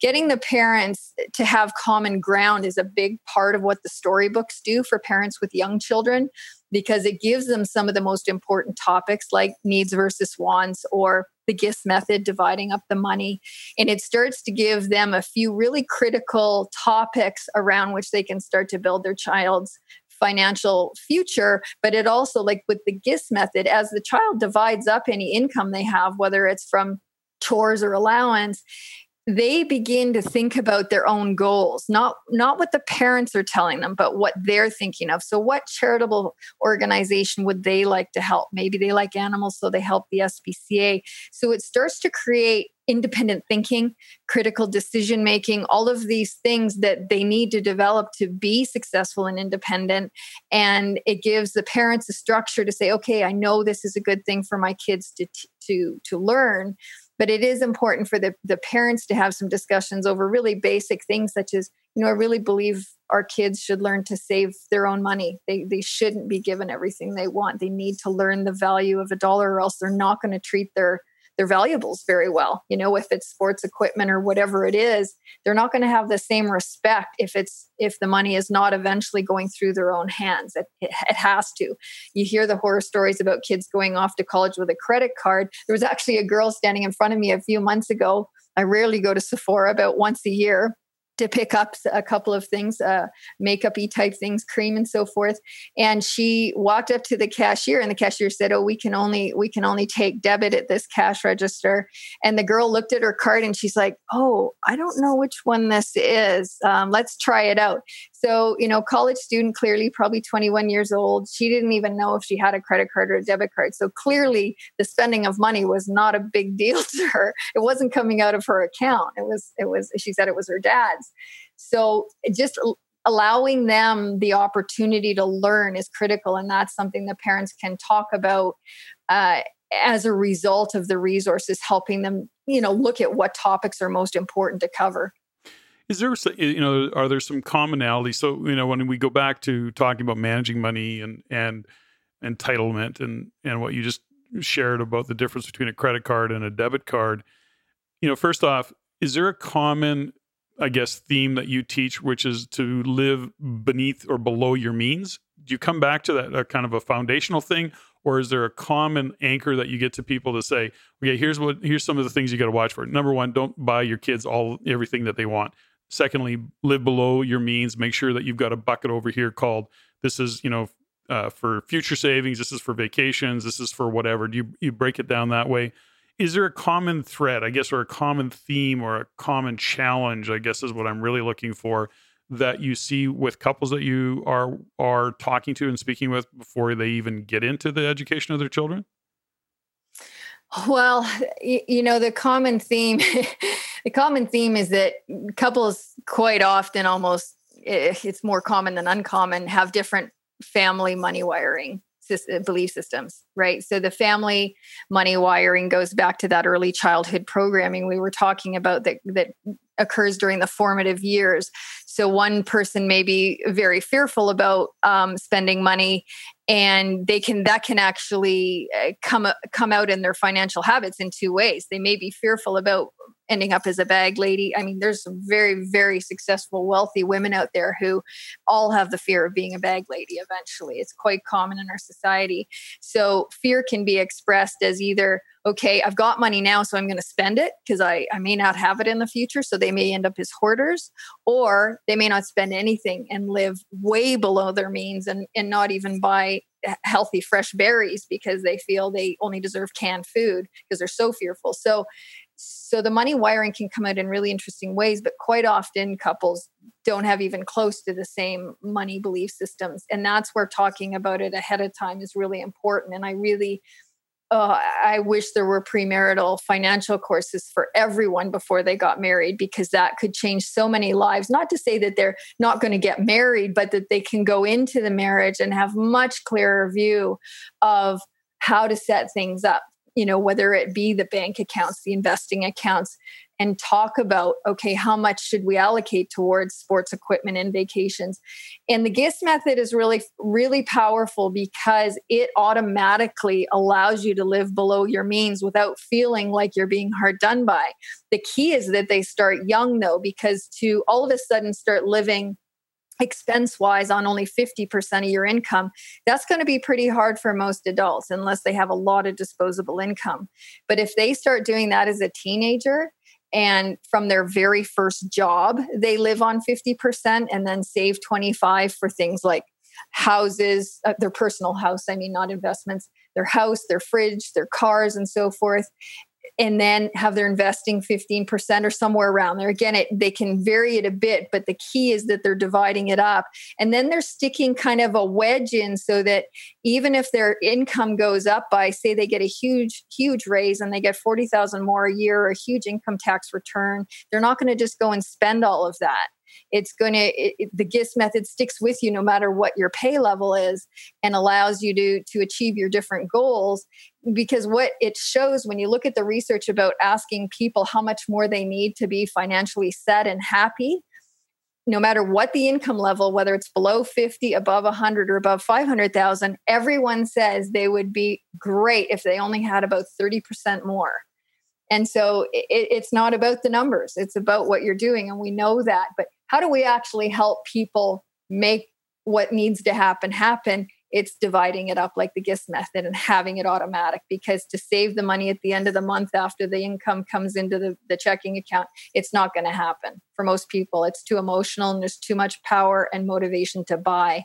getting the parents to have common ground is a big part of what the storybooks do for parents with young children because it gives them some of the most important topics like needs versus wants or the GIST method, dividing up the money. And it starts to give them a few really critical topics around which they can start to build their child's financial future. But it also, like with the GIST method, as the child divides up any income they have, whether it's from chores or allowance, they begin to think about their own goals not not what the parents are telling them but what they're thinking of. So what charitable organization would they like to help? Maybe they like animals so they help the SPCA so it starts to create independent thinking critical decision making all of these things that they need to develop to be successful and independent. And it gives the parents a structure to say okay i know this is a good thing for my kids to to to learn but it is important for the, the parents to have some discussions over really basic things such as you know i really believe our kids should learn to save their own money. They, they shouldn't be given everything they want. They need to learn the value of a dollar or else they're not going to treat their their valuables very well. You know, if it's sports equipment or whatever it is, they're not going to have the same respect if it's if the money is not eventually going through their own hands. It, it, it has to. You hear the horror stories about kids going off to college with a credit card. There was actually a girl standing in front of me a few months ago. I rarely go to Sephora about once a year to pick up a couple of things, uh, makeup type things, cream and so forth. And she walked up to the cashier, and the cashier said, "Oh, we can only we can only take debit at this cash register." And the girl looked at her card, and she's like, "Oh, I don't know which one this is. Um, let's try it out." So, you know, college student, clearly probably 21 years old. She didn't even know if she had a credit card or a debit card. So clearly the spending of money was not a big deal *laughs* to her. It wasn't coming out of her account. It was, it was, she said it was her dad's. So just allowing them the opportunity to learn is critical. And that's something that parents can talk about uh, as a result of the resources helping them, you know, look at what topics are most important to cover. Is there, you know, are there some commonalities? So, you know, when we go back to talking about managing money and and entitlement and and what you just shared about the difference between a credit card and a debit card, you know, first off, is there a common, I guess, theme that you teach, which is to live beneath or below your means? Do you come back to that kind of a foundational thing, or is there a common anchor that you get to people to say, okay, here's what here's some of the things you got to watch for. Number one, don't buy your kids all everything that they want. Secondly, live below your means. Make sure that you've got a bucket over here called this is, you know, uh, for future savings. This is for vacations. This is for whatever. Do you, you break it down that way? Is there a common thread, I guess, or a common theme or a common challenge, I guess is what I'm really looking for that you see with couples that you are are talking to and speaking with before they even get into the education of their children? Well, you know, the common theme *laughs* the common theme is that couples quite often almost eh, it's more common than uncommon have different family money wiring eh, belief systems, right? So the family money wiring goes back to that early childhood programming we were talking about that that occurs during the formative years. So one person may be very fearful about um, spending money, and they can that can actually uh, come come out in their financial habits in two ways. They may be fearful about ending up as a bag lady. I mean, there's some very, very successful, wealthy women out there who all have the fear of being a bag lady eventually. It's quite common in our society. So, fear can be expressed as either, okay, I've got money now, so I'm going to spend it because I, I may not have it in the future. So, they may end up as hoarders, or they may not spend anything and live way below their means and, and not even buy healthy fresh berries because they feel they only deserve canned food because they're so fearful. So so the money wiring can come out in really interesting ways but quite often couples don't have even close to the same money belief systems and that's where talking about it ahead of time is really important and i really uh, I wish there were premarital financial courses for everyone before they got married because that could change so many lives. Not to say that they're not going to get married, but that they can go into the marriage and have much clearer view of how to set things up you know whether it be the bank accounts the investing accounts and talk about okay how much should we allocate towards sports equipment and vacations? And the GIST method is really really powerful because it automatically allows you to live below your means without feeling like you're being hard done by. The key is that they start young though because to all of a sudden start living expense wise on only 50% of your income, that's going to be pretty hard for most adults unless they have a lot of disposable income. But if they start doing that as a teenager, and from their very first job, they live on 50% and then save 25 for things like houses, uh, their personal house, I mean, not investments, their house, their fridge, their cars, and so forth and then have their investing 15% or somewhere around there. Again, it, they can vary it a bit, but the key is that they're dividing it up. And then they're sticking kind of a wedge in so that even if their income goes up by, say, they get a huge, huge raise and they get 40,000 more a year or a huge income tax return, they're not going to just go and spend all of that it's going to it, the GIST method sticks with you no matter what your pay level is and allows you to to achieve your different goals. Because what it shows when you look at the research about asking people how much more they need to be financially set and happy no matter what the income level whether it's below 50 above 100 or above 500,000 everyone says they would be great if they only had about 30% more. And so it, it's not about the numbers. It's about what you're doing and we know that but how do we actually help people make what needs to happen happen? It's dividing it up like the GIST method and having it automatic because to save the money at the end of the month after the income comes into the, the checking account it's not going to happen. For most people it's too emotional and there's too much power and motivation to buy.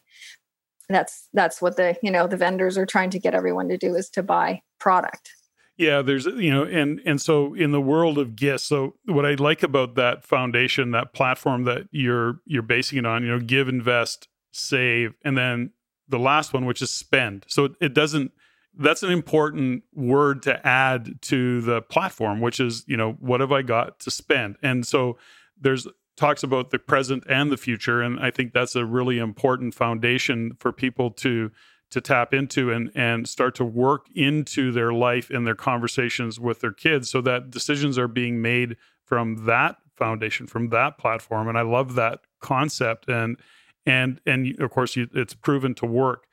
That's that's what the you know the vendors are trying to get everyone to do is to buy product Yeah, there's you know, and and so in the world of gifts, so what I like about that foundation, that platform that you're you're basing it on, you know, give, invest, save, and then the last one, which is spend. So it, it doesn't. That's an important word to add to the platform, which is you know what have I got to spend, and so there's talks about the present and the future, and I think that's a really important foundation for people to to tap into and and start to work into their life and their conversations with their kids so that decisions are being made from that foundation from that platform. And i love that concept. And and and of course you, it's proven to work.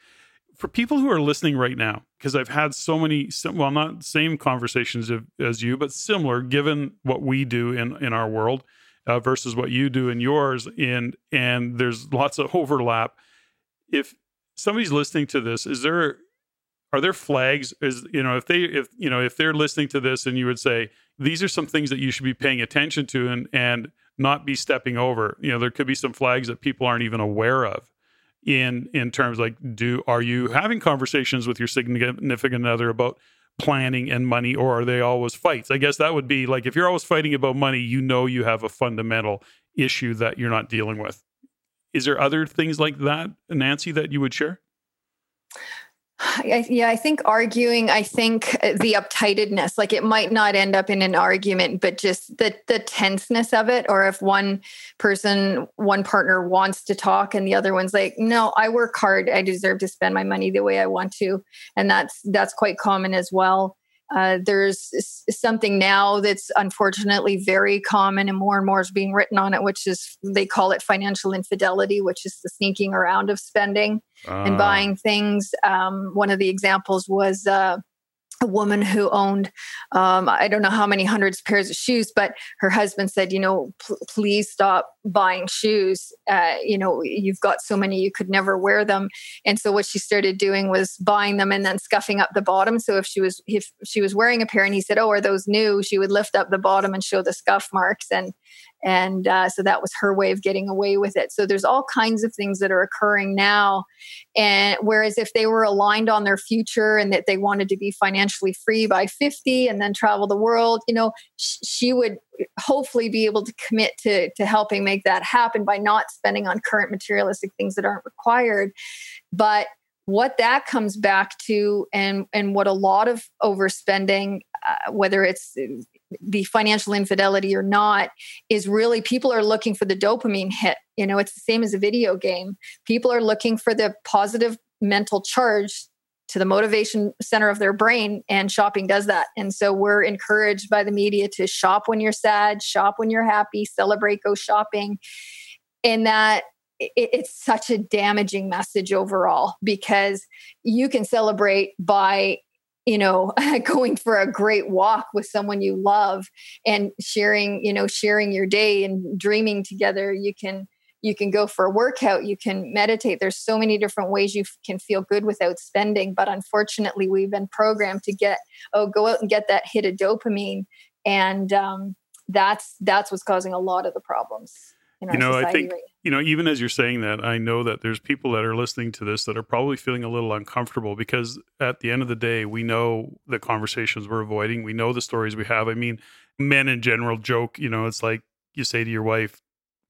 For people who are listening right now because i've had so many well not same conversations as you but similar given what we do in in our world uh, versus what you do in yours and and there's lots of overlap. If somebody's listening to this, is there are there flags? Is you know if they if you know if they're listening to this and you would say these are some things that you should be paying attention to and and not be stepping over. You know there could be some flags that people aren't even aware of in in terms like do are you having conversations with your significant other about planning and money or are they always fights i guess that would be like if you're always fighting about money you know you have a fundamental issue that you're not dealing with is there other things like that, Nancy, that you would share? Yeah, I think arguing. I think uh, the uptightedness, like it might not end up in an argument, but just the the tenseness of it. Or if one person, one partner wants to talk, and the other one's like, "No, I work hard. I deserve to spend my money the way I want to," and that's that's quite common as well. Uh, there's something now that's unfortunately very common and more and more is being written on it, which is they call it financial infidelity, which is the sneaking around of spending uh. and ah. buying things. Um, one of the examples was uh, a woman who owned um, i don't know how many hundreds of pairs of shoes but her husband said you know pl- please stop buying shoes. Uh, you know you've got so many you could never wear them. And so what she started doing was buying them and then scuffing up the bottom. So if she was if she was wearing a pair and he said oh are those new? she would lift up the bottom and show the scuff marks and and uh, so that was her way of getting away with it. So there's all kinds of things that are occurring now. And whereas if they were aligned on their future and that they wanted to be financially free by 50 and then travel the world you know sh- she would hopefully be able to commit to to helping make that happen by not spending on current materialistic things that aren't required. But what that comes back to and and what a lot of overspending uh, whether it's the financial infidelity or not is really people are looking for the dopamine hit. You know it's the same as a video game. People are looking for the positive mental charge to the motivation center of their brain and shopping does that. And so we're encouraged by the media to shop when you're sad shop when you're happy celebrate go shopping. And that it's such a damaging message overall because you can celebrate by you know *laughs* going for a great walk with someone you love and sharing you know sharing your day and dreaming together you can you can go for a workout you can meditate. There's so many different ways you can feel good without spending but unfortunately we've been programmed to get oh go out and get that hit of dopamine and um, that's that's what's causing a lot of the problems you know i think right you know even as you're saying that i know that there's people that are listening to this that are probably feeling a little uncomfortable because at the end of the day we know the conversations we're avoiding. We know the stories we have. I mean men in general joke you know it's like you say to your wife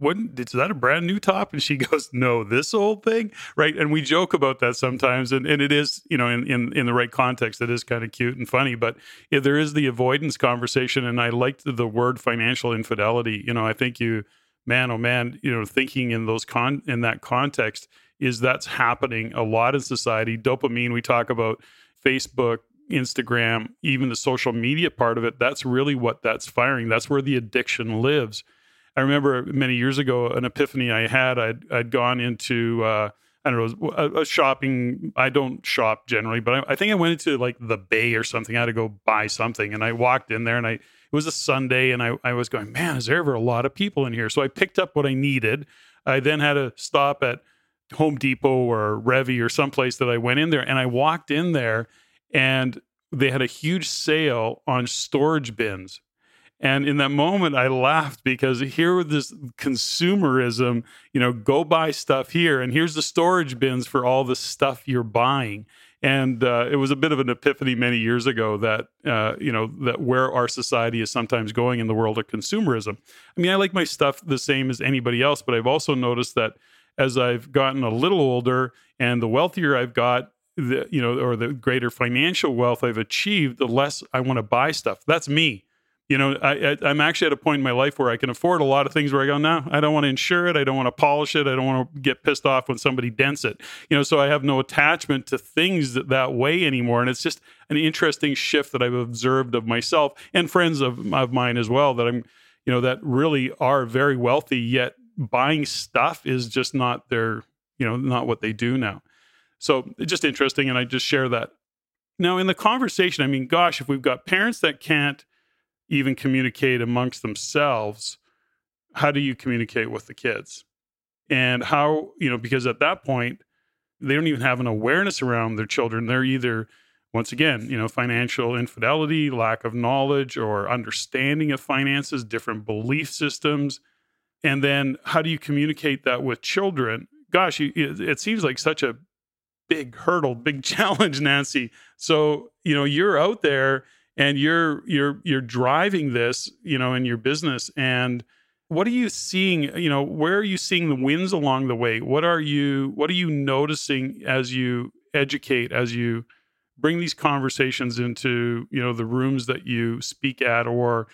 wouldn't is that a brand new top? And she *laughs* goes no this old thing? Right? And we joke about that sometimes and, and it is you know in, in in the right context it is kind of cute and funny but if there is the avoidance conversation and i liked the word financial infidelity. You know i think you man, oh man, you know, thinking in those con in that context is that's happening a lot in society. Dopamine, we talk about Facebook, Instagram, even the social media part of it. That's really what that's firing. That's where the addiction lives. I remember many years ago an epiphany I had. I'd I'd gone into uh, I don't know a, a, shopping. I don't shop generally, but I, I think I went into like the Bay or something. I had to go buy something, and I walked in there and I it was a Sunday, and I, I was going, man, is there ever a lot of people in here? So I picked up what I needed. I then had to stop at Home Depot or Revy or someplace that I went in there, and I walked in there, and they had a huge sale on storage bins. And in that moment, I laughed because here was this consumerism, you know, go buy stuff here, and here's the storage bins for all the stuff you're buying. And uh, it was a bit of an epiphany many years ago that uh, you know that where our society is sometimes going in the world of consumerism. I mean, I like my stuff the same as anybody else, but I've also noticed that as I've gotten a little older and the wealthier I've got, the you know, or the greater financial wealth I've achieved, the less I want to buy stuff. That's me you know, I, am actually at a point in my life where I can afford a lot of things where I go, no, I don't want to insure it. I don't want to polish it. I don't want to get pissed off when somebody dents it. You know, so I have no attachment to things that, that way anymore. And it's just an interesting shift that I've observed of myself and friends of, of mine as well that I'm, you know, that really are very wealthy, yet buying stuff is just not their, you know, not what they do now. So it's just interesting. And I just share that. Now, in the conversation, I mean, gosh, if we've got parents that can't, even communicate amongst themselves, how do you communicate with the kids? And how, you know, because at that point, they don't even have an awareness around their children. They're either, once again, you know, financial infidelity, lack of knowledge or understanding of finances, different belief systems. And then how do you communicate that with children? Gosh, it seems like such a big hurdle, big *laughs* challenge, Nancy. So, you know, you're out there and you're you're you're driving this you know in your business and what are you seeing you know where are you seeing the wins along the way? What are you what are you noticing as you educate as you bring these conversations into you know the rooms that you speak at or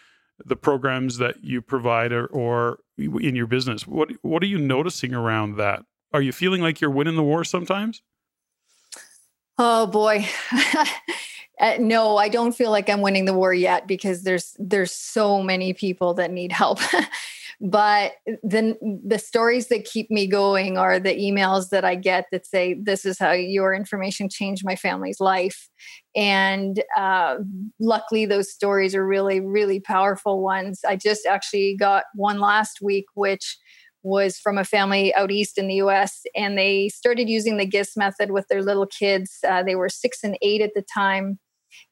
the programs that you provide or, or in your business? What what are you noticing around that? Are you feeling like you're winning the war sometimes? Oh boy *laughs* Uh, no, I don't feel like I'm winning the war yet because there's there's so many people that need help. *laughs* but then the stories that keep me going are the emails that I get that say this is how your information changed my family's life, and uh, luckily those stories are really really powerful ones. I just actually got one last week, which was from a family out east in the US, and they started using the GIST method with their little kids. Uh, they were six and eight at the time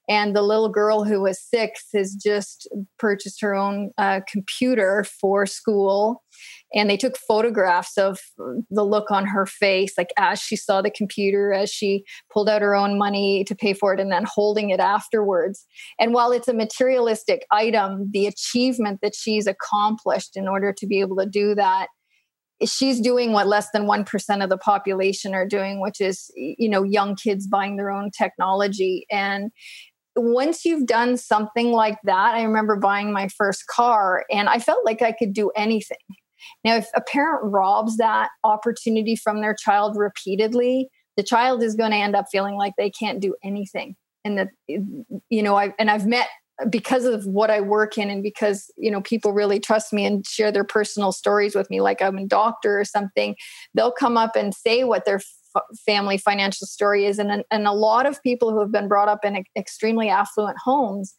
and the little girl who was six has just purchased her own uh, computer for school. And they took photographs of the look on her face like as she saw the computer as she pulled out her own money to pay for it and then holding it afterwards. And while it's a materialistic item the achievement that she's accomplished in order to be able to do that she's doing what less than 1% of the population are doing which is you know young kids buying their own technology. And once you've done something like that, I remember buying my first car and I felt like I could do anything. Now, if a parent robs that opportunity from their child repeatedly, the child is going to end up feeling like they can't do anything. And that, you know, I've, and I've met because of what I work in and because, you know, people really trust me and share their personal stories with me, like I'm a doctor or something, they'll come up and say what their family financial story is. And, and a lot of people who have been brought up in extremely affluent homes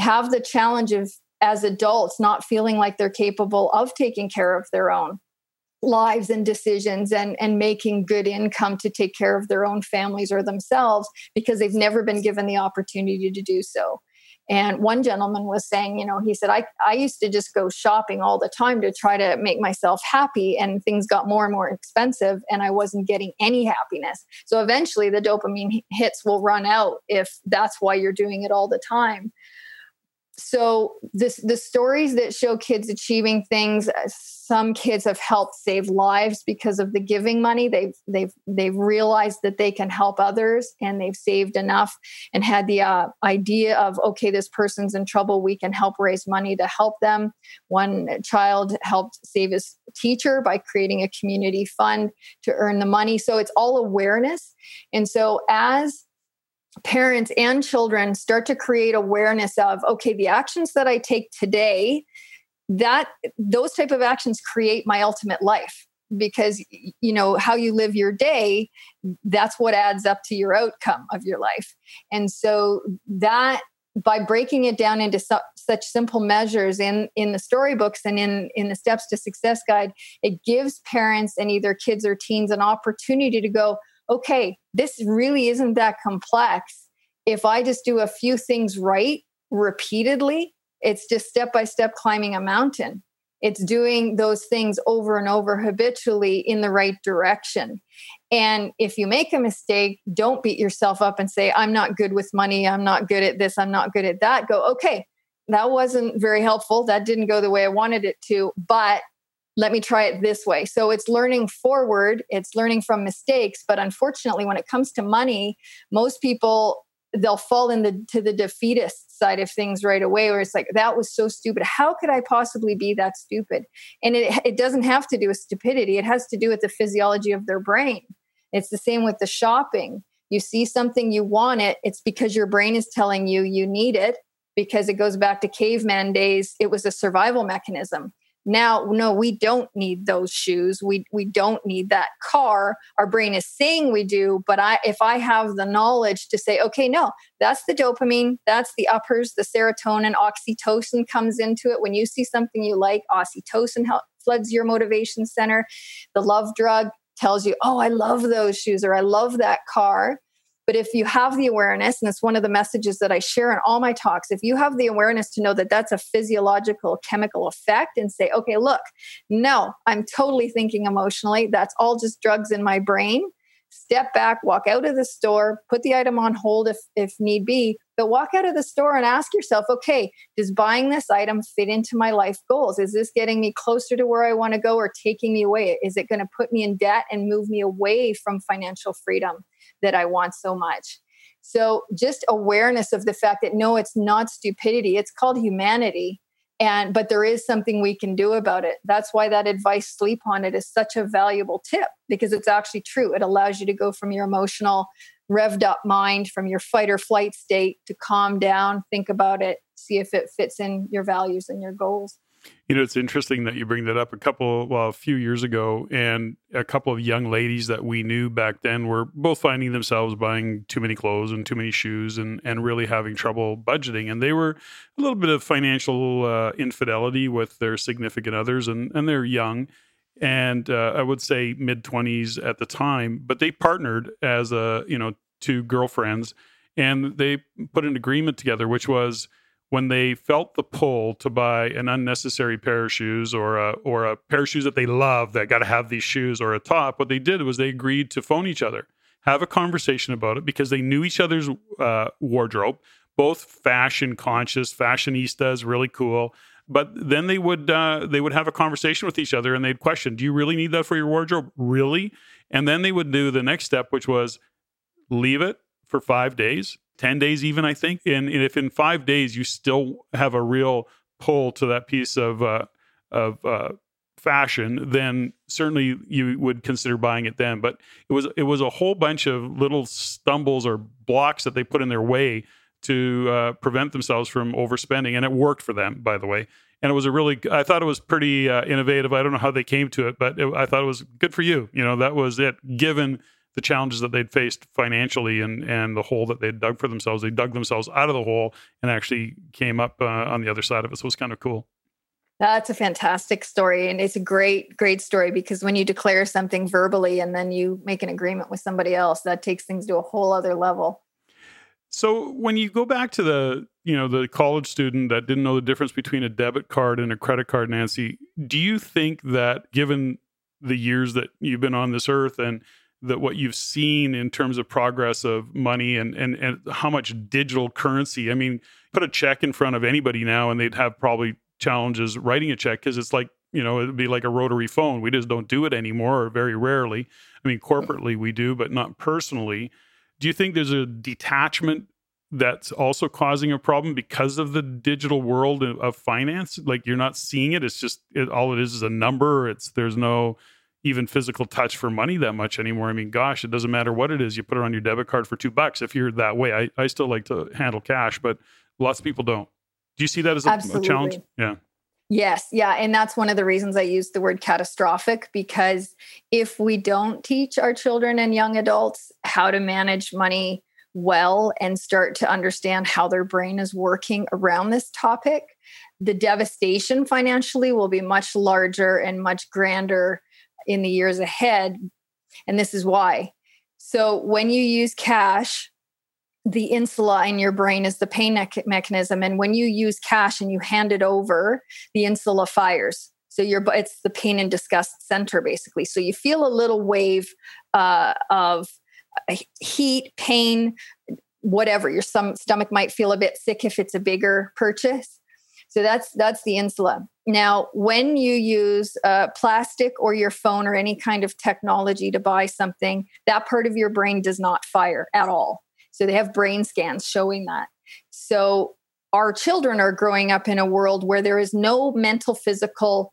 have the challenge of, as adults, not feeling like they're capable of taking care of their own lives and decisions and and making good income to take care of their own families or themselves because they've never been given the opportunity to do so and one gentleman was saying, you know, he said, I, I used to just go shopping all the time to try to make myself happy, and things got more and more expensive, and I wasn't getting any happiness. So eventually the dopamine hits will run out if that's why you're doing it all the time so this the stories that show kids achieving things uh, some kids have helped save lives because of the giving money. They've they've they've realized that they can help others and they've saved enough and had the uh, idea of okay this person's in trouble. We can help raise money to help them. One child helped save his teacher by creating a community fund to earn the money. So it's all awareness. And so as parents and children start to create awareness of okay the actions that i take today that those type of actions create my ultimate life. Because you know how you live your day that's what adds up to your outcome of your life. And so that by breaking it down into su- such simple measures in in the storybooks and in in the steps to success guide it gives parents and either kids or teens an opportunity to go okay, this really isn't that complex. If I just do a few things right repeatedly, it's just step by step climbing a mountain. It's doing those things over and over habitually in the right direction. And if you make a mistake, don't beat yourself up and say, I'm not good with money. I'm not good at this. I'm not good at that. Go, okay, that wasn't very helpful. That didn't go the way I wanted it to, but let me try it this way. So it's learning forward, it's learning from mistakes. But unfortunately, when it comes to money, most people they'll fall into the defeatist side of things right away where it's like that was so stupid. How could i possibly be that stupid? And it, it doesn't have to do with stupidity. It has to do with the physiology of their brain. It's the same with the shopping. You see something you want it it's because your brain is telling you you need it because it goes back to caveman days it was a survival mechanism now no we don't need those shoes. We we don't need that car. Our brain is saying we do but i if i have the knowledge to say okay no that's the dopamine that's the uppers the serotonin oxytocin comes into it. When you see something you like oxytocin floods your motivation center. The love drug tells you oh i love those shoes or i love that car but if you have the awareness, and it's one of the messages that I share in all my talks, if you have the awareness to know that that's a physiological chemical effect and say, okay, look, no, I'm totally thinking emotionally. That's all just drugs in my brain. Step back, walk out of the store, put the item on hold if, if need be, but walk out of the store and ask yourself, okay, does buying this item fit into my life goals? Is this getting me closer to where I want to go or taking me away? Is it going to put me in debt and move me away from financial freedom? That I want so much. So just awareness of the fact that no, it's not stupidity, it's called humanity. And but there is something we can do about it. That's why that advice sleep on it is such a valuable tip because it's actually true. It allows you to go from your emotional revved up mind from your fight or flight state to calm down, think about it, see if it fits in your values and your goals. You know, it's interesting that you bring that up. A couple, well, a few years ago, and a couple of young ladies that we knew back then were both finding themselves buying too many clothes and too many shoes, and and really having trouble budgeting. And they were a little bit of financial uh, infidelity with their significant others, and and they're young, and uh, I would say mid twenties at the time. But they partnered as a you know two girlfriends, and they put an agreement together, which was when they felt the pull to buy an unnecessary pair of shoes or a, or a pair of shoes that they love that got to have these shoes or a top, what they did was they agreed to phone each other, have a conversation about it because they knew each other's uh, wardrobe, both fashion conscious, fashionistas, really cool. But then they would uh, they would have a conversation with each other and they'd question, "Do you really need that for your wardrobe? Really?" And then they would do the next step, which was leave it for five days 10 days even i think and, and, if in five days you still have a real pull to that piece of uh, of uh, fashion then certainly you would consider buying it then. But it was it was a whole bunch of little stumbles or blocks that they put in their way to uh, prevent themselves from overspending and it worked for them by the way. And it was a really i thought it was pretty uh, innovative. I don't know how they came to it but it, i thought it was good for you. You know that was it given the challenges that they'd faced financially and and the hole that they'd dug for themselves. They dug themselves out of the hole and actually came up uh, on the other side of it. So it was kind of cool. That's a fantastic story. And it's a great, great story because when you declare something verbally and then you make an agreement with somebody else, that takes things to a whole other level. So when you go back to the, you know, the college student that didn't know the difference between a debit card and a credit card, Nancy, do you think that given the years that you've been on this earth and that what you've seen in terms of progress of money and, and, and how much digital currency. I mean, put a check in front of anybody now and they'd have probably challenges writing a check because it's like, you know, it'd be like a rotary phone. We just don't do it anymore or very rarely. I mean, corporately we do, but not personally. Do you think there's a detachment that's also causing a problem because of the digital world of finance? Like you're not seeing it. It's just it, all it is is a number. It's there's no even physical touch for money that much anymore. I mean, gosh, it doesn't matter what it is. You put it on your debit card for two bucks. If you're that way, I, I still like to handle cash, but lots of people don't. Do you see that as a, a challenge? Yeah. Yes, yeah. And that's one of the reasons I use the word catastrophic because if we don't teach our children and young adults how to manage money well and start to understand how their brain is working around this topic, the devastation financially will be much larger and much grander in the years ahead. And this is why. So when you use cash, the insula in your brain is the pain mechanism. And when you use cash and you hand it over, the insula fires. So your it's the pain and disgust center basically. So you feel a little wave uh, of heat, pain, whatever. Your stomach might feel a bit sick if it's a bigger purchase. So that's that's the insula. Now, when you use uh, plastic or your phone or any kind of technology to buy something, that part of your brain does not fire at all. So they have brain scans showing that. So our children are growing up in a world where there is no mental physical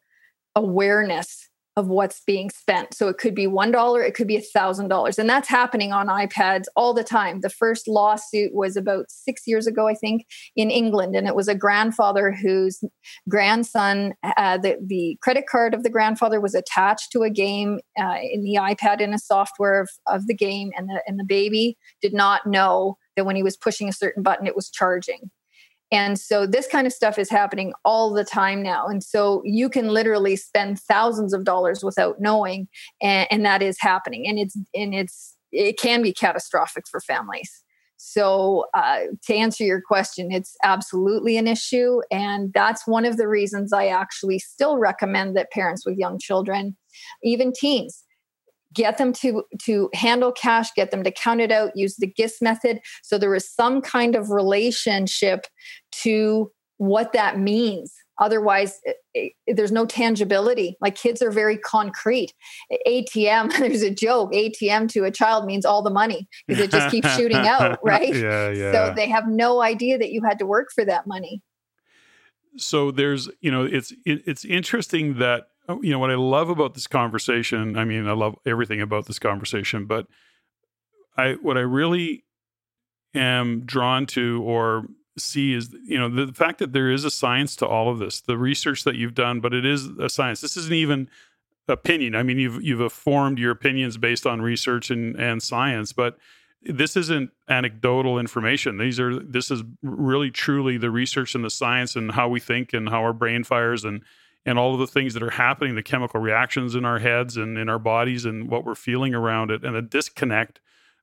awareness of what's being spent. So it could be $1, it could be $1,000. And that's happening on iPads all the time. The first lawsuit was about six years ago, I think, in England. And it was a grandfather whose grandson, uh, the, the credit card of the grandfather was attached to a game uh, in the iPad in a software of, of the game. And the, and the baby did not know that when he was pushing a certain button, it was charging. And so this kind of stuff is happening all the time now. And so you can literally spend thousands of dollars without knowing, and, and that is happening. And it's and it's it can be catastrophic for families. So, uh, to answer your question, it's absolutely an issue. And that's one of the reasons I actually still recommend that parents with young children, even teens, get them to to handle cash get them to count it out use the GIST method. So there is some kind of relationship to what that means. Otherwise it, it, there's no tangibility. Like kids are very concrete. Atm *laughs* there's a joke. Atm to a child means all the money because it just keeps shooting out *laughs* right? Yeah, yeah. so they have no idea that you had to work for that money. So there's you know it's it, it's interesting that Oh, you know what I love about this conversation. I mean, I love everything about this conversation, but I what I really am drawn to or see is you know the, the fact that there is a science to all of this, the research that you've done, but it is a science. This isn't even opinion. I mean, you've you've formed your opinions based on research and and science, but this isn't anecdotal information. These are this is really truly the research and the science and how we think and how our brain fires and and all of the things that are happening, the chemical reactions in our heads and in our bodies and what we're feeling around it, and the disconnect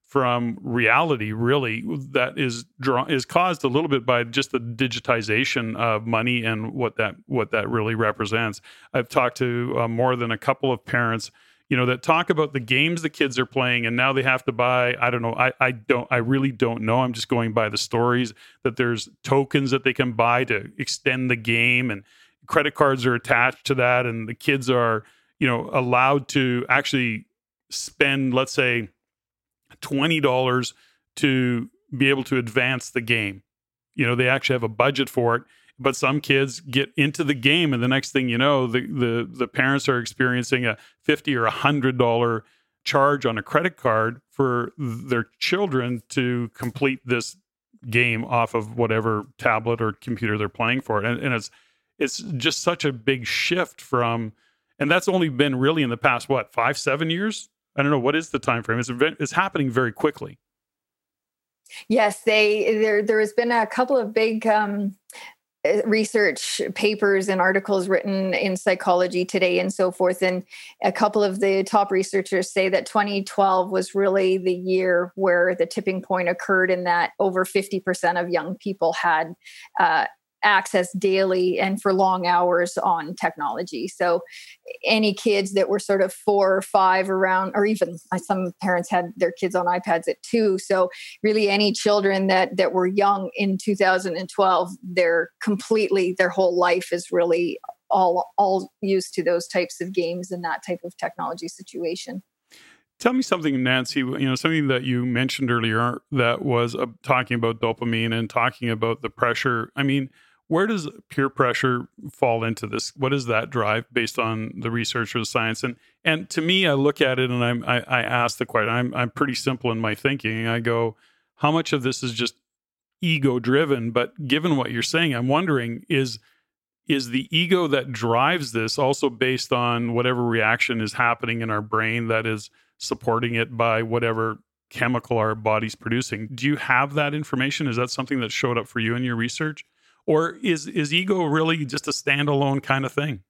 from reality really that is draw is caused a little bit by just the digitization of money and what that what that really represents. I've talked to uh, more than a couple of parents you know that talk about the games the kids are playing and now they have to buy i don't know i, I don't i really don't know i'm just going by the stories that there's tokens that they can buy to extend the game and credit cards are attached to that and the kids are you know allowed to actually spend let's say $20 to be able to advance the game. You know they actually have a budget for it but some kids get into the game and the next thing you know the the, the parents are experiencing a 50 or a hundred dollar charge on a credit card for their children to complete this game off of whatever tablet or computer they're playing for. And, and it's it's just such a big shift from and that's only been really in the past what five seven years? I don't know what is the time frame it's, it's happening very quickly. Yes they there there has been a couple of big um, uh, research papers and articles written in psychology today and so forth and a couple of the top researchers say that 2012 was really the year where the tipping point occurred and that over 50% of young people had uh, access daily and for long hours on technology. So, any kids that were sort of four or five around, or even some parents had their kids on iPads at two. So, really, any children that that were young in 2012, they're completely their whole life is really all all used to those types of games and that type of technology situation. Tell me something, Nancy. You know, something that you mentioned earlier that was uh, talking about dopamine and talking about the pressure. I mean, where does peer pressure fall into this? What does that drive based on the research or the science? And and to me, I look at it and I'm, I, I ask the question. I'm I'm pretty simple in my thinking. I go, how much of this is just ego driven? But given what you're saying, I'm wondering is is the ego that drives this also based on whatever reaction is happening in our brain that is supporting it by whatever chemical our body's producing? Do you have that information? Is that something that showed up for you in your research? Or is is ego really just a standalone kind of thing?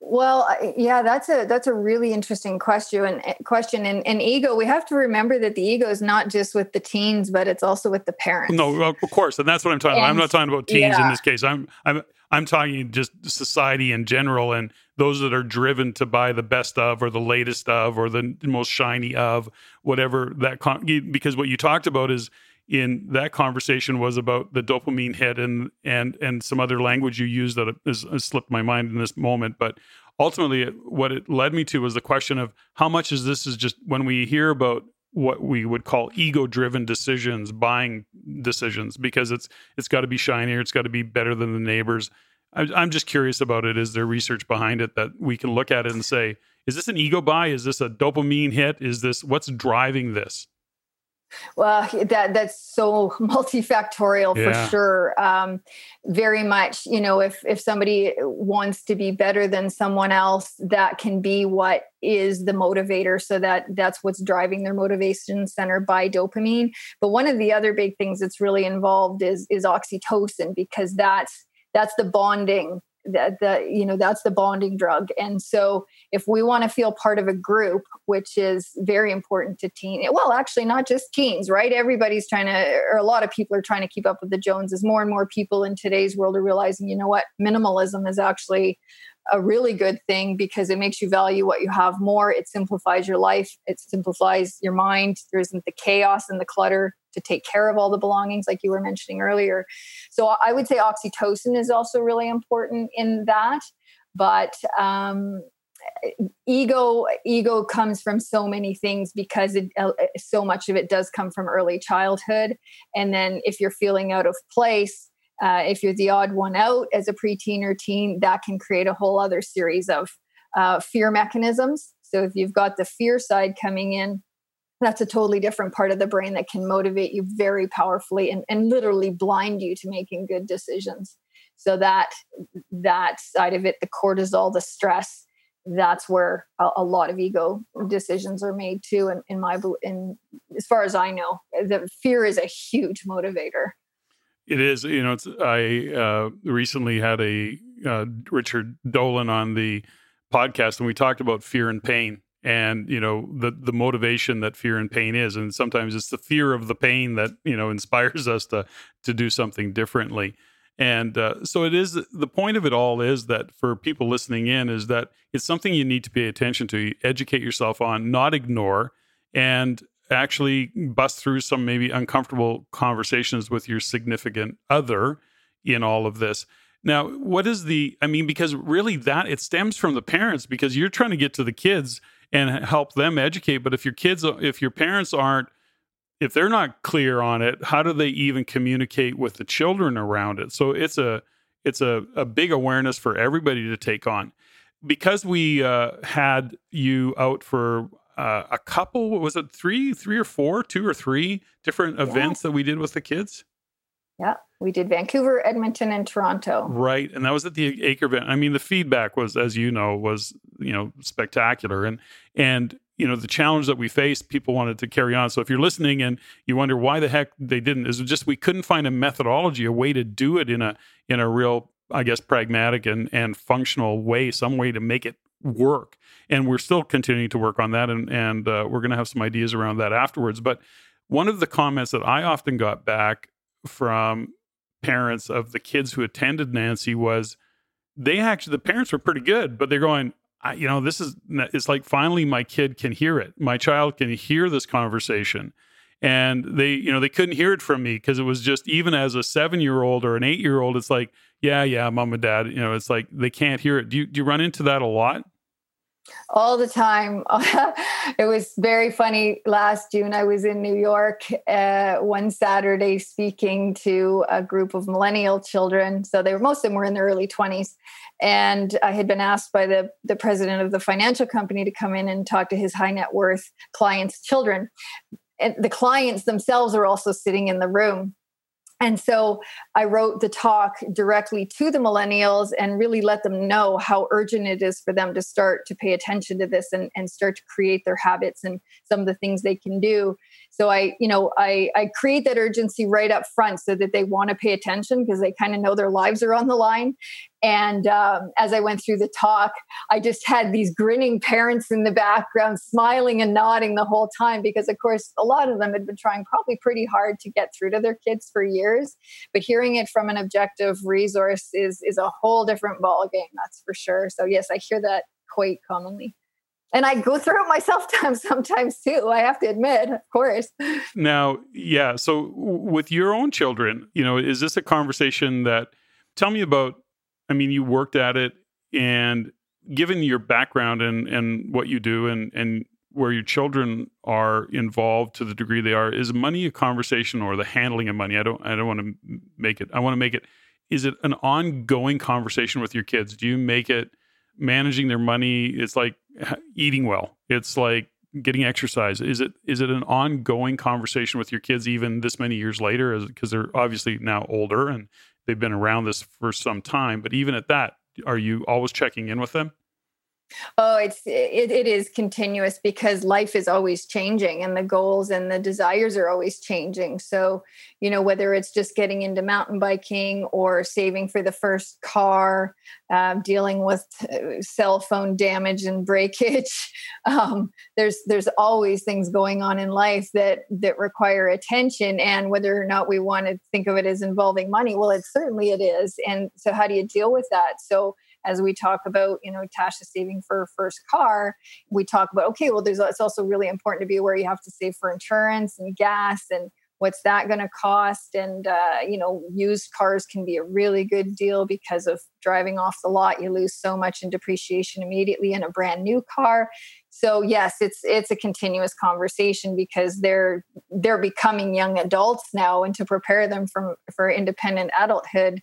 Well, yeah, that's a that's a really interesting question. And eh, question and, and ego, we have to remember that the ego is not just with the teens, but it's also with the parents. No, of course, and that's what I'm talking. And, about. I'm not talking about teens yeah. in this case. I'm I'm I'm talking just society in general, and those that are driven to buy the best of, or the latest of, or the most shiny of, whatever that. Con- because what you talked about is in that conversation was about the dopamine hit and and and some other language you used that has, has slipped my mind in this moment. But ultimately what it led me to was the question of how much is this is just when we hear about what we would call ego driven decisions buying decisions because it's it's got to be shinier it's got to be better than the neighbors. I'm just curious about it. Is there research behind it that we can look at it and say is this an ego buy? Is this a dopamine hit? Is this what's driving this well, that that's so *laughs* multifactorial yeah. for sure. Um, very much, you know, if if somebody wants to be better than someone else, that can be what is the motivator. So that that's what's driving their motivation center by dopamine. But one of the other big things that's really involved is is oxytocin because that's that's the bonding that the you know that's the bonding drug. And so if we want to feel part of a group which is very important to teen well actually not just teens right? Everybody's trying to or a lot of people are trying to keep up with the joneses. More and more people in today's world are realizing you know what? Minimalism is actually a really good thing because it makes you value what you have more. It simplifies your life, it simplifies your mind. There isn't the chaos and the clutter to take care of all the belongings, like you were mentioning earlier. So I would say oxytocin is also really important in that. But um, ego ego comes from so many things because it, uh, so much of it does come from early childhood and then if you're feeling out of place uh, if you're the odd one out as a preteen or teen, that can create a whole other series of uh, fear mechanisms. So if you've got the fear side coming in, that's a totally different part of the brain that can motivate you very powerfully and, and literally blind you to making good decisions. So that that side of it, the cortisol, the stress, that's where a, a lot of ego decisions are made too. And in, my in as far as I know, the fear is a huge motivator. It is, you know, I uh, recently had a uh, Richard Dolan on the podcast, and we talked about fear and pain, and you know the the motivation that fear and pain is, and sometimes it's the fear of the pain that you know *laughs* inspires us to to do something differently. And uh, so it is. The point of it all is that for people listening in, is that it's something you need to pay attention to, educate yourself on, not ignore, and actually bust through some maybe uncomfortable conversations with your significant other in all of this. Now, what is the, I mean, because really that it stems from the parents because you're trying to get to the kids and help them educate. But if your kids, if your parents aren't, if they're not clear on it, how do they even communicate with the children around it? So it's a, it's a, a big awareness for everybody to take on because we uh, had you out for uh, a couple was it three three or four two or three different events that we did with the kids yeah we did vancouver edmonton and toronto right and that was at the acre event i mean the feedback was as you know was you know spectacular and and you know the challenge that we faced people wanted to carry on so if you're listening and you wonder why the heck they didn't is just we couldn't find a methodology a way to do it in a in a real i guess pragmatic and and functional way some way to make it work. And we're still continuing to work on that, and and uh, we're going to have some ideas around that afterwards. But one of the comments that I often got back from parents of the kids who attended Nancy was they actually the parents were pretty good, but they're going, you know, this is it's like finally my kid can hear it. My child can hear this conversation. And they, you know, they couldn't hear it from me because it was just even as a seven year old or an eight year old, it's like, yeah, yeah, mom and dad, you know, it's like they can't hear it. Do you, do you run into that a lot? All the time. *laughs* it was very funny. Last June, I was in New York uh, one Saturday speaking to a group of millennial children. So they were most of them were in their early 20s. And I had been asked by the, the president of the financial company to come in and talk to his high net worth clients' children. And the clients themselves are also sitting in the room. And so I wrote the talk directly to the millennials and really let them know how urgent it is for them to start to pay attention to this and, and start to create their habits and some of the things they can do. So I, you know, I, I create that urgency right up front so that they want to pay attention because they kind of know their lives are on the line. And um, as I went through the talk, I just had these grinning parents in the background, smiling and nodding the whole time because, of course, a lot of them had been trying probably pretty hard to get through to their kids for years. But hearing it from an objective resource is is a whole different ballgame, that's for sure. So yes, I hear that quite commonly and I go through it myself *laughs* sometimes too. I have to admit, of course. Now, yeah. So, with your own children, you know, is this a conversation that? Tell me about. I mean, you worked at it, and given your background and and what you do, and and where your children are involved to the degree they are, is money a conversation or the handling of money? I don't. I don't want to make it. I want to make it. Is it an ongoing conversation with your kids? Do you make it? managing their money it's like eating well it's like getting exercise is it is it an ongoing conversation with your kids even this many years later because they're obviously now older and they've been around this for some time but even at that are you always checking in with them Oh, it's it, it is continuous because life is always changing and the goals and the desires are always changing. So, you know, whether it's just getting into mountain biking or saving for the first car, uh, dealing with uh, cell phone damage and breakage, *laughs* um, there's there's always things going on in life that that require attention. And whether or not we want to think of it as involving money, well, it certainly it is. And so, how do you deal with that? So as we talk about, you know, Tasha saving for her first car, we talk about, okay, well, there's it's also really important to be aware you have to save for insurance and gas and what's that going to cost? And uh, you know used cars can be a really good deal because of driving off the lot you lose so much in depreciation immediately in a brand new car. So yes it's it's a continuous conversation because they're they're becoming young adults now and to prepare them from for independent adulthood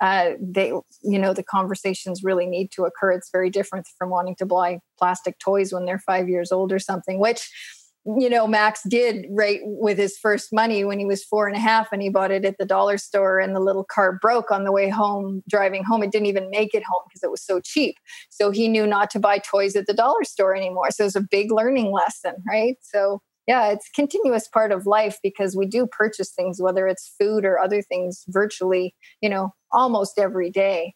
uh, they you know the conversations really need to occur. It's very different from wanting to buy plastic toys when they're five years old or something which you know max did right with his first money when he was four and a half and he bought it at the dollar store and the little car broke on the way home driving home. It didn't even make it home because it was so cheap. So he knew not to buy toys at the dollar store anymore. So it was a big learning lesson right? So yeah it's continuous part of life because we do purchase things whether it's food or other things virtually you know almost every day.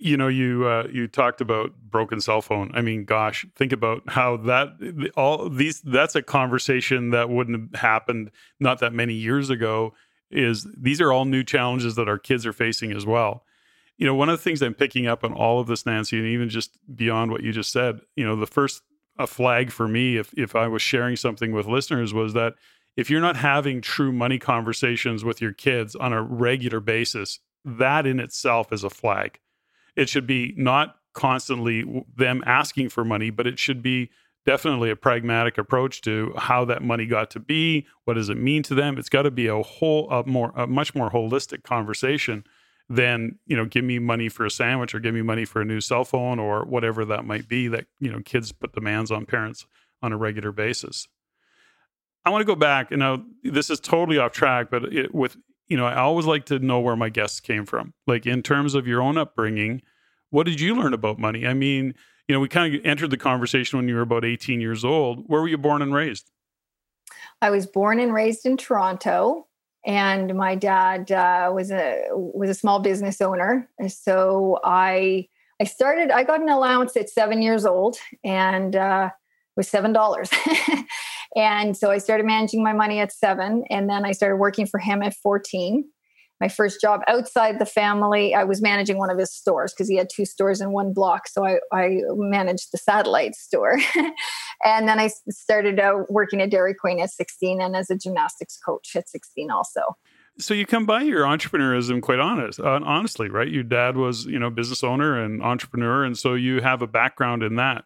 You know you uh, you talked about broken cell phone. I mean gosh think about how that all these that's a conversation that wouldn't have happened not that many years ago is these are all new challenges that our kids are facing as well. You know one of the things i'm picking up on all of this nancy and even just beyond what you just said you know the first a flag for me if if I was sharing something with listeners was that if you're not having true money conversations with your kids on a regular basis, that in itself is a flag. It should be not constantly them asking for money, but it should be definitely a pragmatic approach to how that money got to be. What does it mean to them? It's got to be a whole, a more, a much more holistic conversation than you know give me money for a sandwich or give me money for a new cell phone or whatever that might be that you know kids put demands on parents on a regular basis. I want to go back and now this is totally off track but it, with you know i always like to know where my guests came from. Like in terms of your own upbringing what did you learn about money? I mean you know we kind of entered the conversation when you were about 18 years old. Where were you born and raised? I was born and raised in toronto and my dad uh, was a was a small business owner. So i i started i got an allowance at seven years old and uh, was seven dollars. *laughs* And so i started managing my money at seven and then i started working for him at 14 my first job outside the family. I was managing one of his stores because he had two stores in one block so i, I managed the satellite store. *laughs* And then i started out working at dairy queen at 16 and as a gymnastics coach at 16 also. So you come by your entrepreneurism quite honest uh, honestly right? Your dad was you know business owner and entrepreneur and so you have a background in that.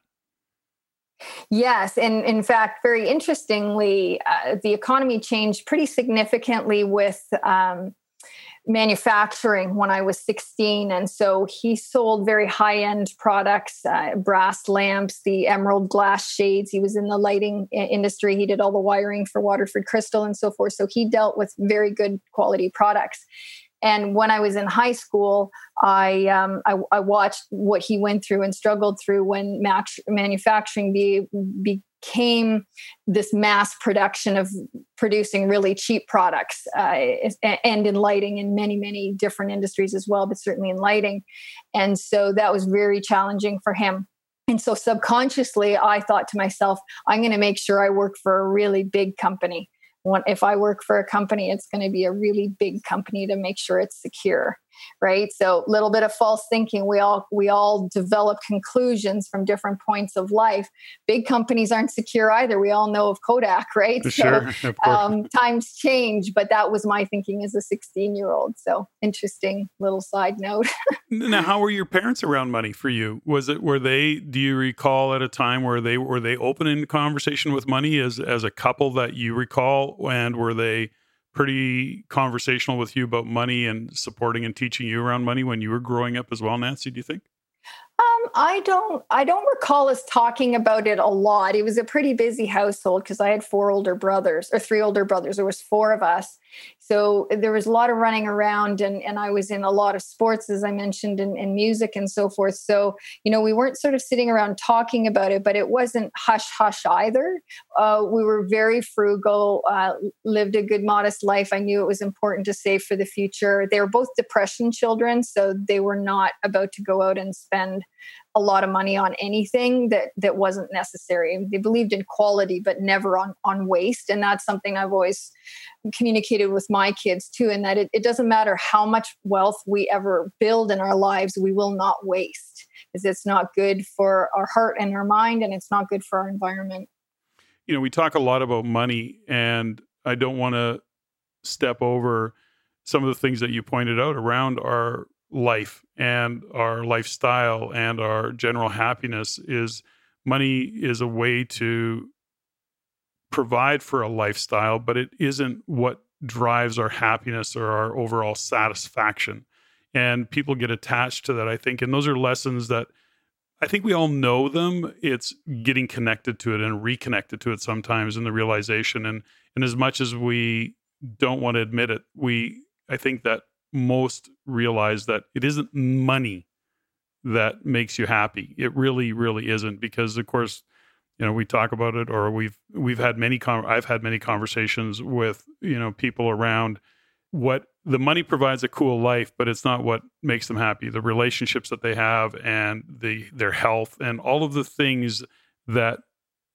Yes, and in fact, very interestingly, uh, the economy changed pretty significantly with um, manufacturing when I was 16. And so he sold very high end products, uh, brass lamps, the emerald glass shades. He was in the lighting industry. He did all the wiring for Waterford Crystal and so forth. So he dealt with very good quality products. And when I was in high school, I um, I, I, watched what he went through and struggled through when match, manufacturing be, became this mass production of producing really cheap products, uh, and in lighting in many many different industries as well, but certainly in lighting. And so that was very challenging for him. And so subconsciously, I thought to myself, I'm going to make sure I work for a really big company if I work for a company, it's going to be a really big company to make sure it's secure right? So a little bit of false thinking we all we all develop conclusions from different points of life. Big companies aren't secure either. We all know of kodak *laughs* right? Sure, *laughs* so um, times change but that was my thinking as a 16 year old so interesting little side note. *laughs* Now how were your parents around money for you? Was it were they do you recall at a time where they were they open in conversation with money as as a couple that you recall? And were they pretty conversational with you about money and supporting and teaching you around money when you were growing up as well, Nancy, do you think? Um, I don't I don't recall us talking about it a lot. It was a pretty busy household because I had four older brothers or three older brothers. There was four of us. So there was a lot of running around and, and I was in a lot of sports, as I mentioned, and, and music and so forth. So, you know, we weren't sort of sitting around talking about it, but it wasn't hush hush either. Uh, we were very frugal, uh, lived a good, modest life. I knew it was important to save for the future. They were both depression children, so they were not about to go out and spend a lot of money on anything that that wasn't necessary. They believed in quality, but never on on waste, and that's something I've always communicated with my kids too. And that it, it doesn't matter how much wealth we ever build in our lives, we will not waste, because it's not good for our heart and our mind, and it's not good for our environment. You know, we talk a lot about money, and I don't want to step over some of the things that you pointed out around our life and our lifestyle and our general happiness is money is a way to provide for a lifestyle but it isn't what drives our happiness or our overall satisfaction. And people get attached to that i think and those are lessons that i think we all know them. It's getting connected to it and reconnected to it sometimes in the realization. And and as much as we don't want to admit it we i think that most realize that it isn't money that makes you happy. It really, really isn't because, of course, you know we talk about it, or we've we've had many. Con- I've had many conversations with you know people around what the money provides a cool life, but it's not what makes them happy. The relationships that they have and the their health and all of the things that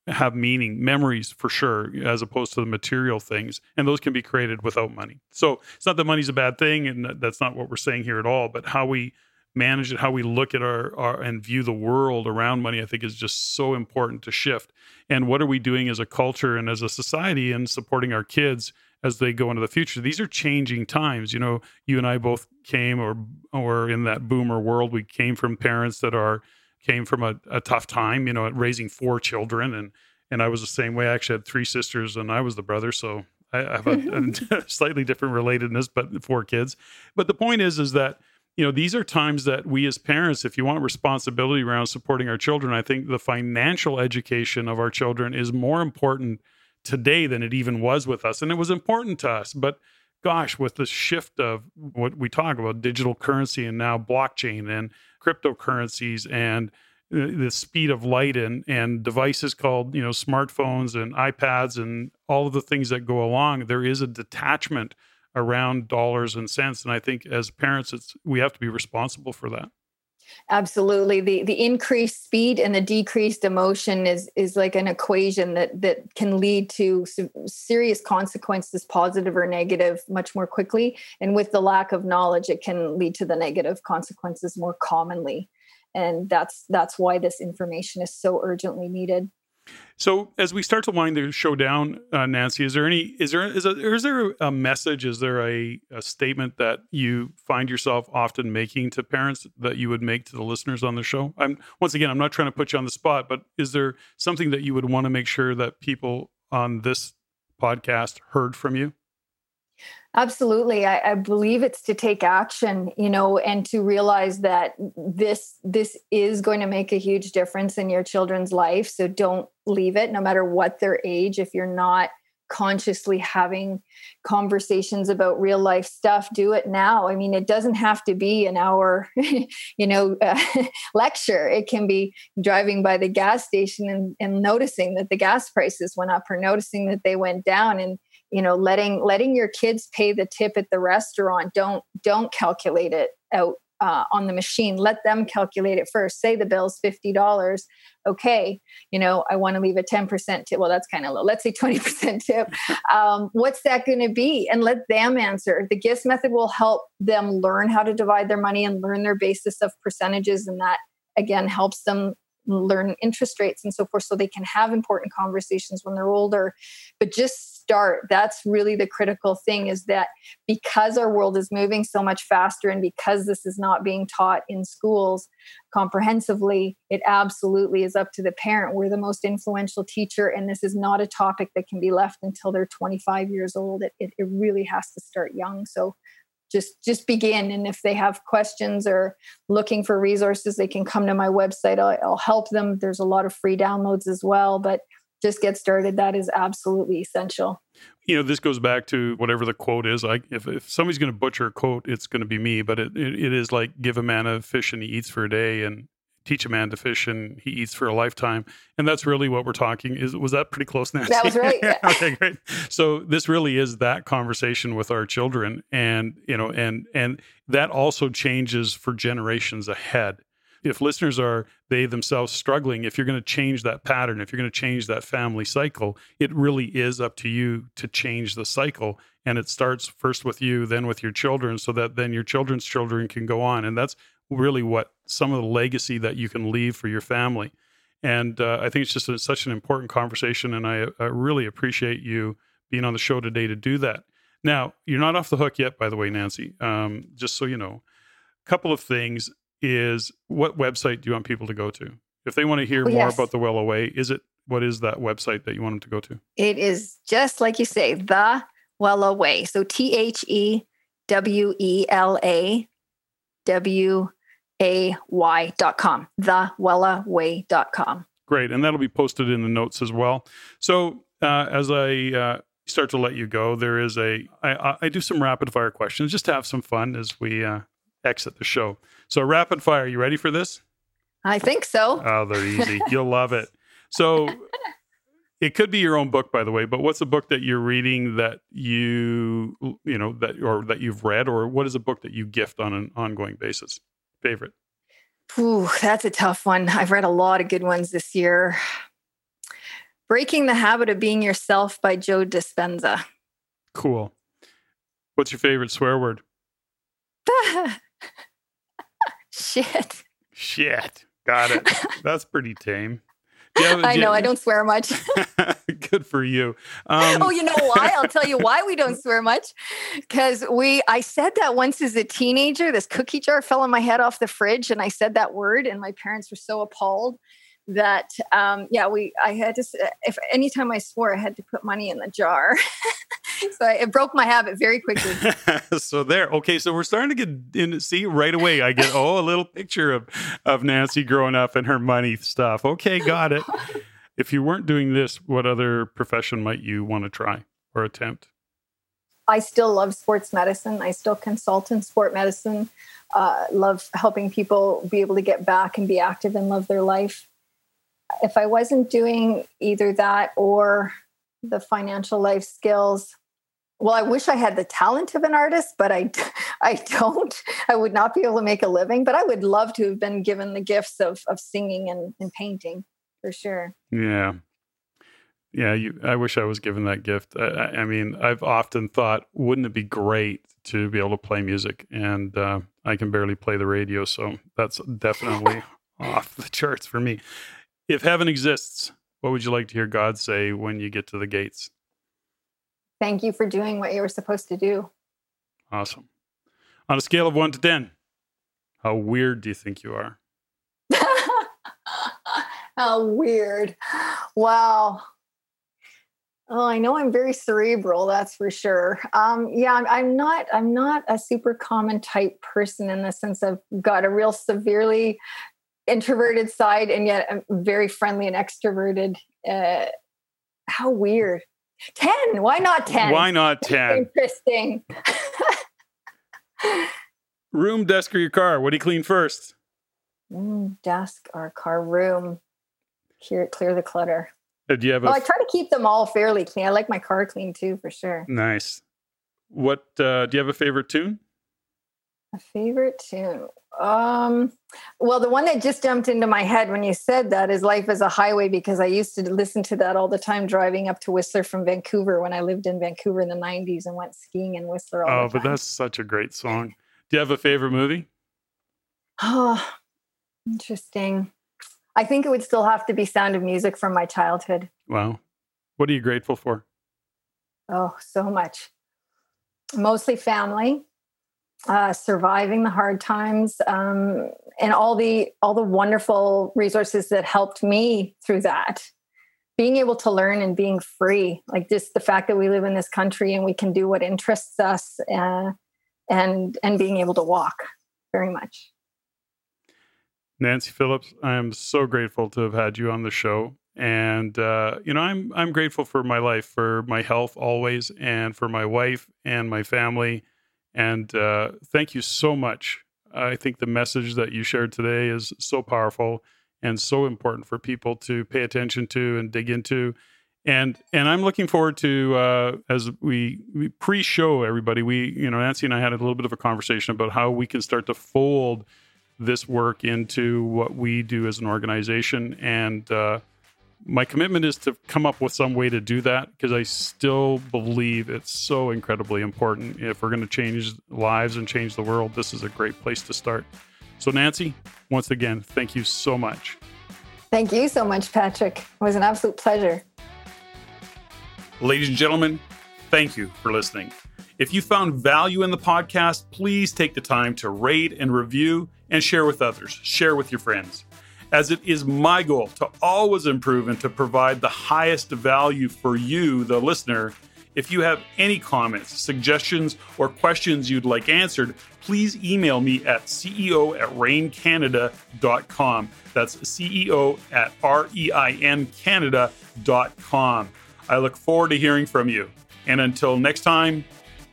have meaning, memories for sure, as opposed to the material things. And those can be created without money. So it's not that money's a bad thing, and that's not what we're saying here at all, but how we manage it, how we look at our, our and view the world around money, I think is just so important to shift. And what are we doing as a culture and as a society and supporting our kids as they go into the future? These are changing times. You know, you and I both came or or in that boomer world, we came from parents that are came from a, a tough time, you know, raising four children, and and I was the same way. I actually had three sisters, and I was the brother, so I, I have a, *laughs* *laughs* a slightly different relatedness, but four kids. But the point is, is that you know these are times that we as parents, if you want responsibility around supporting our children, I think the financial education of our children is more important today than it even was with us, and it was important to us, but gosh, with the shift of what we talk about digital currency and now blockchain and cryptocurrencies and uh, the speed of light and and devices called you know smartphones and iPads and all of the things that go along there is a detachment around dollars and cents and I think as parents it's we have to be responsible for that absolutely. The the increased speed and the decreased emotion is is like an equation that that can lead to serious consequences positive or negative much more quickly. And with the lack of knowledge it can lead to the negative consequences more commonly. And that's that's why this information is so urgently needed so as we start to wind the show down, uh, Nancy, is there any is there is, a, is there a message? Is there a, a, statement that you find yourself often making to parents that you would make to the listeners on the show? I'm once again, I'm not trying to put you on the spot, but is there something that you would want to make sure that people on this podcast heard from you? Absolutely. I, I, believe it's to take action, you know, and to realize that this this is going to make a huge difference in your children's life. So don't leave it, no matter what their age. If you're not consciously having conversations about real life stuff do it now i mean it doesn't have to be an hour *laughs* you know uh, *laughs* lecture it can be driving by the gas station and, and noticing that the gas prices went up or noticing that they went down and you know letting letting your kids pay the tip at the restaurant. Don't don't calculate it out uh, on the machine. Let them calculate it first. Say the bill's $50 okay you know i want to leave a 10% tip. Well that's kind of low. Let's say 20% *laughs* tip. Um, what's that going to be? And let them answer. The GIST method will help them learn how to divide their money and learn their basis of percentages and that again helps them learn interest rates and so forth so they can have important conversations when they're older. But just start that's really the critical thing is that because our world is moving so much faster and because this is not being taught in schools comprehensively it absolutely is up to the parent. We're the most influential teacher and this is not a topic that can be left until they're 25 years old. It, it, it really has to start young. So just just begin and if they have questions or looking for resources they can come to my website. I'll, I'll, help them. There's a lot of free downloads as well but just get started that is absolutely essential you know this goes back to whatever the quote is like if, if somebody's going to butcher a quote it's going to be me but it, it, it is like give a man a fish and he eats for a day and teach a man to fish and he eats for a lifetime and that's really what we're talking is was that pretty close Nancy? that was right yeah. *laughs* okay great so this really is that conversation with our children and you know and and that also changes for generations ahead if listeners are they themselves struggling if you're going to change that pattern if you're going to change that family cycle it really is up to you to change the cycle. And it starts first with you then with your children so that then your children's children can go on. And that's really what some of the legacy that you can leave for your family. And uh, i think it's just a, such an important conversation and I, I really appreciate you being on the show today to do that. Now you're not off the hook yet by the way nancy. Um, just so you know a couple of things is what website do you want people to go to? If they want to hear oh, more yes. about the Wela Way, is it what is that website that you want them to go to? It is just like you say, the Wela Way. So T H E W E L A W A Y dot com. The Wela Way dot com. Great. And that'll be posted in the notes as well. So uh, as I uh, start to let you go, there is a I, I do some rapid fire questions just to have some fun as we uh, exit the show. So, rapid fire, you ready for this? I think so. Oh, they're easy. *laughs* You'll love it. So, it could be your own book, by the way. But what's a book that you're reading that you you know that or that you've read, or what is a book that you gift on an ongoing basis? Favorite? Ooh, that's a tough one. I've read a lot of good ones this year. Breaking the Habit of Being Yourself by Joe Dispenza. Cool. What's your favorite swear word? *laughs* Shit. Shit. Got it. *laughs* That's pretty tame. Have, I know. I don't swear much. *laughs* Good for you. Um, oh, you know why? I'll tell you why we don't *laughs* swear much. Because we, I said that once as a teenager. This cookie jar fell on my head off the fridge, and I said that word, and my parents were so appalled that um, yeah we i had to if anytime i swore i had to put money in the jar. *laughs* So I, it broke my habit very quickly. *laughs* So there okay so we're starting to get in see right away i get oh a little picture of of nancy growing up and her money stuff. Okay got it. *laughs* If you weren't doing this what other profession might you want to try or attempt? I still love sports medicine. I still consult in sport medicine. Uh, love helping people be able to get back and be active and love their life if I wasn't doing either that or the financial life skills, well, I wish I had the talent of an artist, but I, *laughs* I don't. I would not be able to make a living, but I would love to have been given the gifts of, of singing and, and painting for sure. Yeah. Yeah. You, I wish I was given that gift. I, I, mean, I've often thought, wouldn't it be great to be able to play music? And uh, I can barely play the radio. So that's definitely *laughs* off the charts for me. If heaven exists, what would you like to hear God say when you get to the gates? Thank you for doing what you were supposed to do. Awesome. On a scale of one to 10, how weird do you think you are? *laughs* how weird. Wow. Oh, I know I'm very cerebral, that's for sure. Um, yeah, I'm, I'm, not. I'm not a super common type person in the sense of got a real severely introverted side and yet I'm very friendly and extroverted. Uh, how weird. 10. Why not 10? Why not 10? Interesting. *laughs* room, desk, or your car? What do you clean first? Mm, desk or car room. Clear, clear the clutter. Uh, do you have a Well, I try to keep them all fairly clean. I like my car clean too, for sure. nice? What uh, do you have a favorite tune? A favorite tune. Um, well, the one that just jumped into my head when you said that is "Life is a Highway" because I used to listen to that all the time driving up to Whistler from Vancouver when I lived in Vancouver in the '90s and went skiing in Whistler. All Oh, but that's such a great song. Do you have a favorite movie? oh, interesting. I think it would still have to be Sound of Music from my childhood. Wow. What are you grateful for? Oh, so much. Mostly family, uh, surviving the hard times, um, and all the all the wonderful resources that helped me through that. Being able to learn and being free, like just the fact that we live in this country and we can do what interests us, uh, and and being able to walk, very much. Nancy Phillips, I am so grateful to have had you on the show. And uh, you know, I'm I'm grateful for my life, for my health always, and for my wife and my family. And uh, thank you so much. I think the message that you shared today is so powerful and so important for people to pay attention to and dig into. And and I'm looking forward to uh, as we, we pre-show everybody. We you know Nancy and I had a little bit of a conversation about how we can start to fold this work into what we do as an organization. And uh, my commitment is to come up with some way to do that because I still believe it's so incredibly important. If we're going to change lives and change the world, this is a great place to start. So, Nancy, once again, thank you so much. Thank you so much, Patrick. It was an absolute pleasure. Ladies and gentlemen, thank you for listening. If you found value in the podcast, please take the time to rate and review and share with others. Share with your friends. As it is my goal to always improve and to provide the highest value for you, the listener. If you have any comments, suggestions, or questions you'd like answered, please email me at ceo at reincanada.com. That's CEO at R E I N Canada.com. I look forward to hearing from you. And until next time,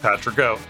Patrick out.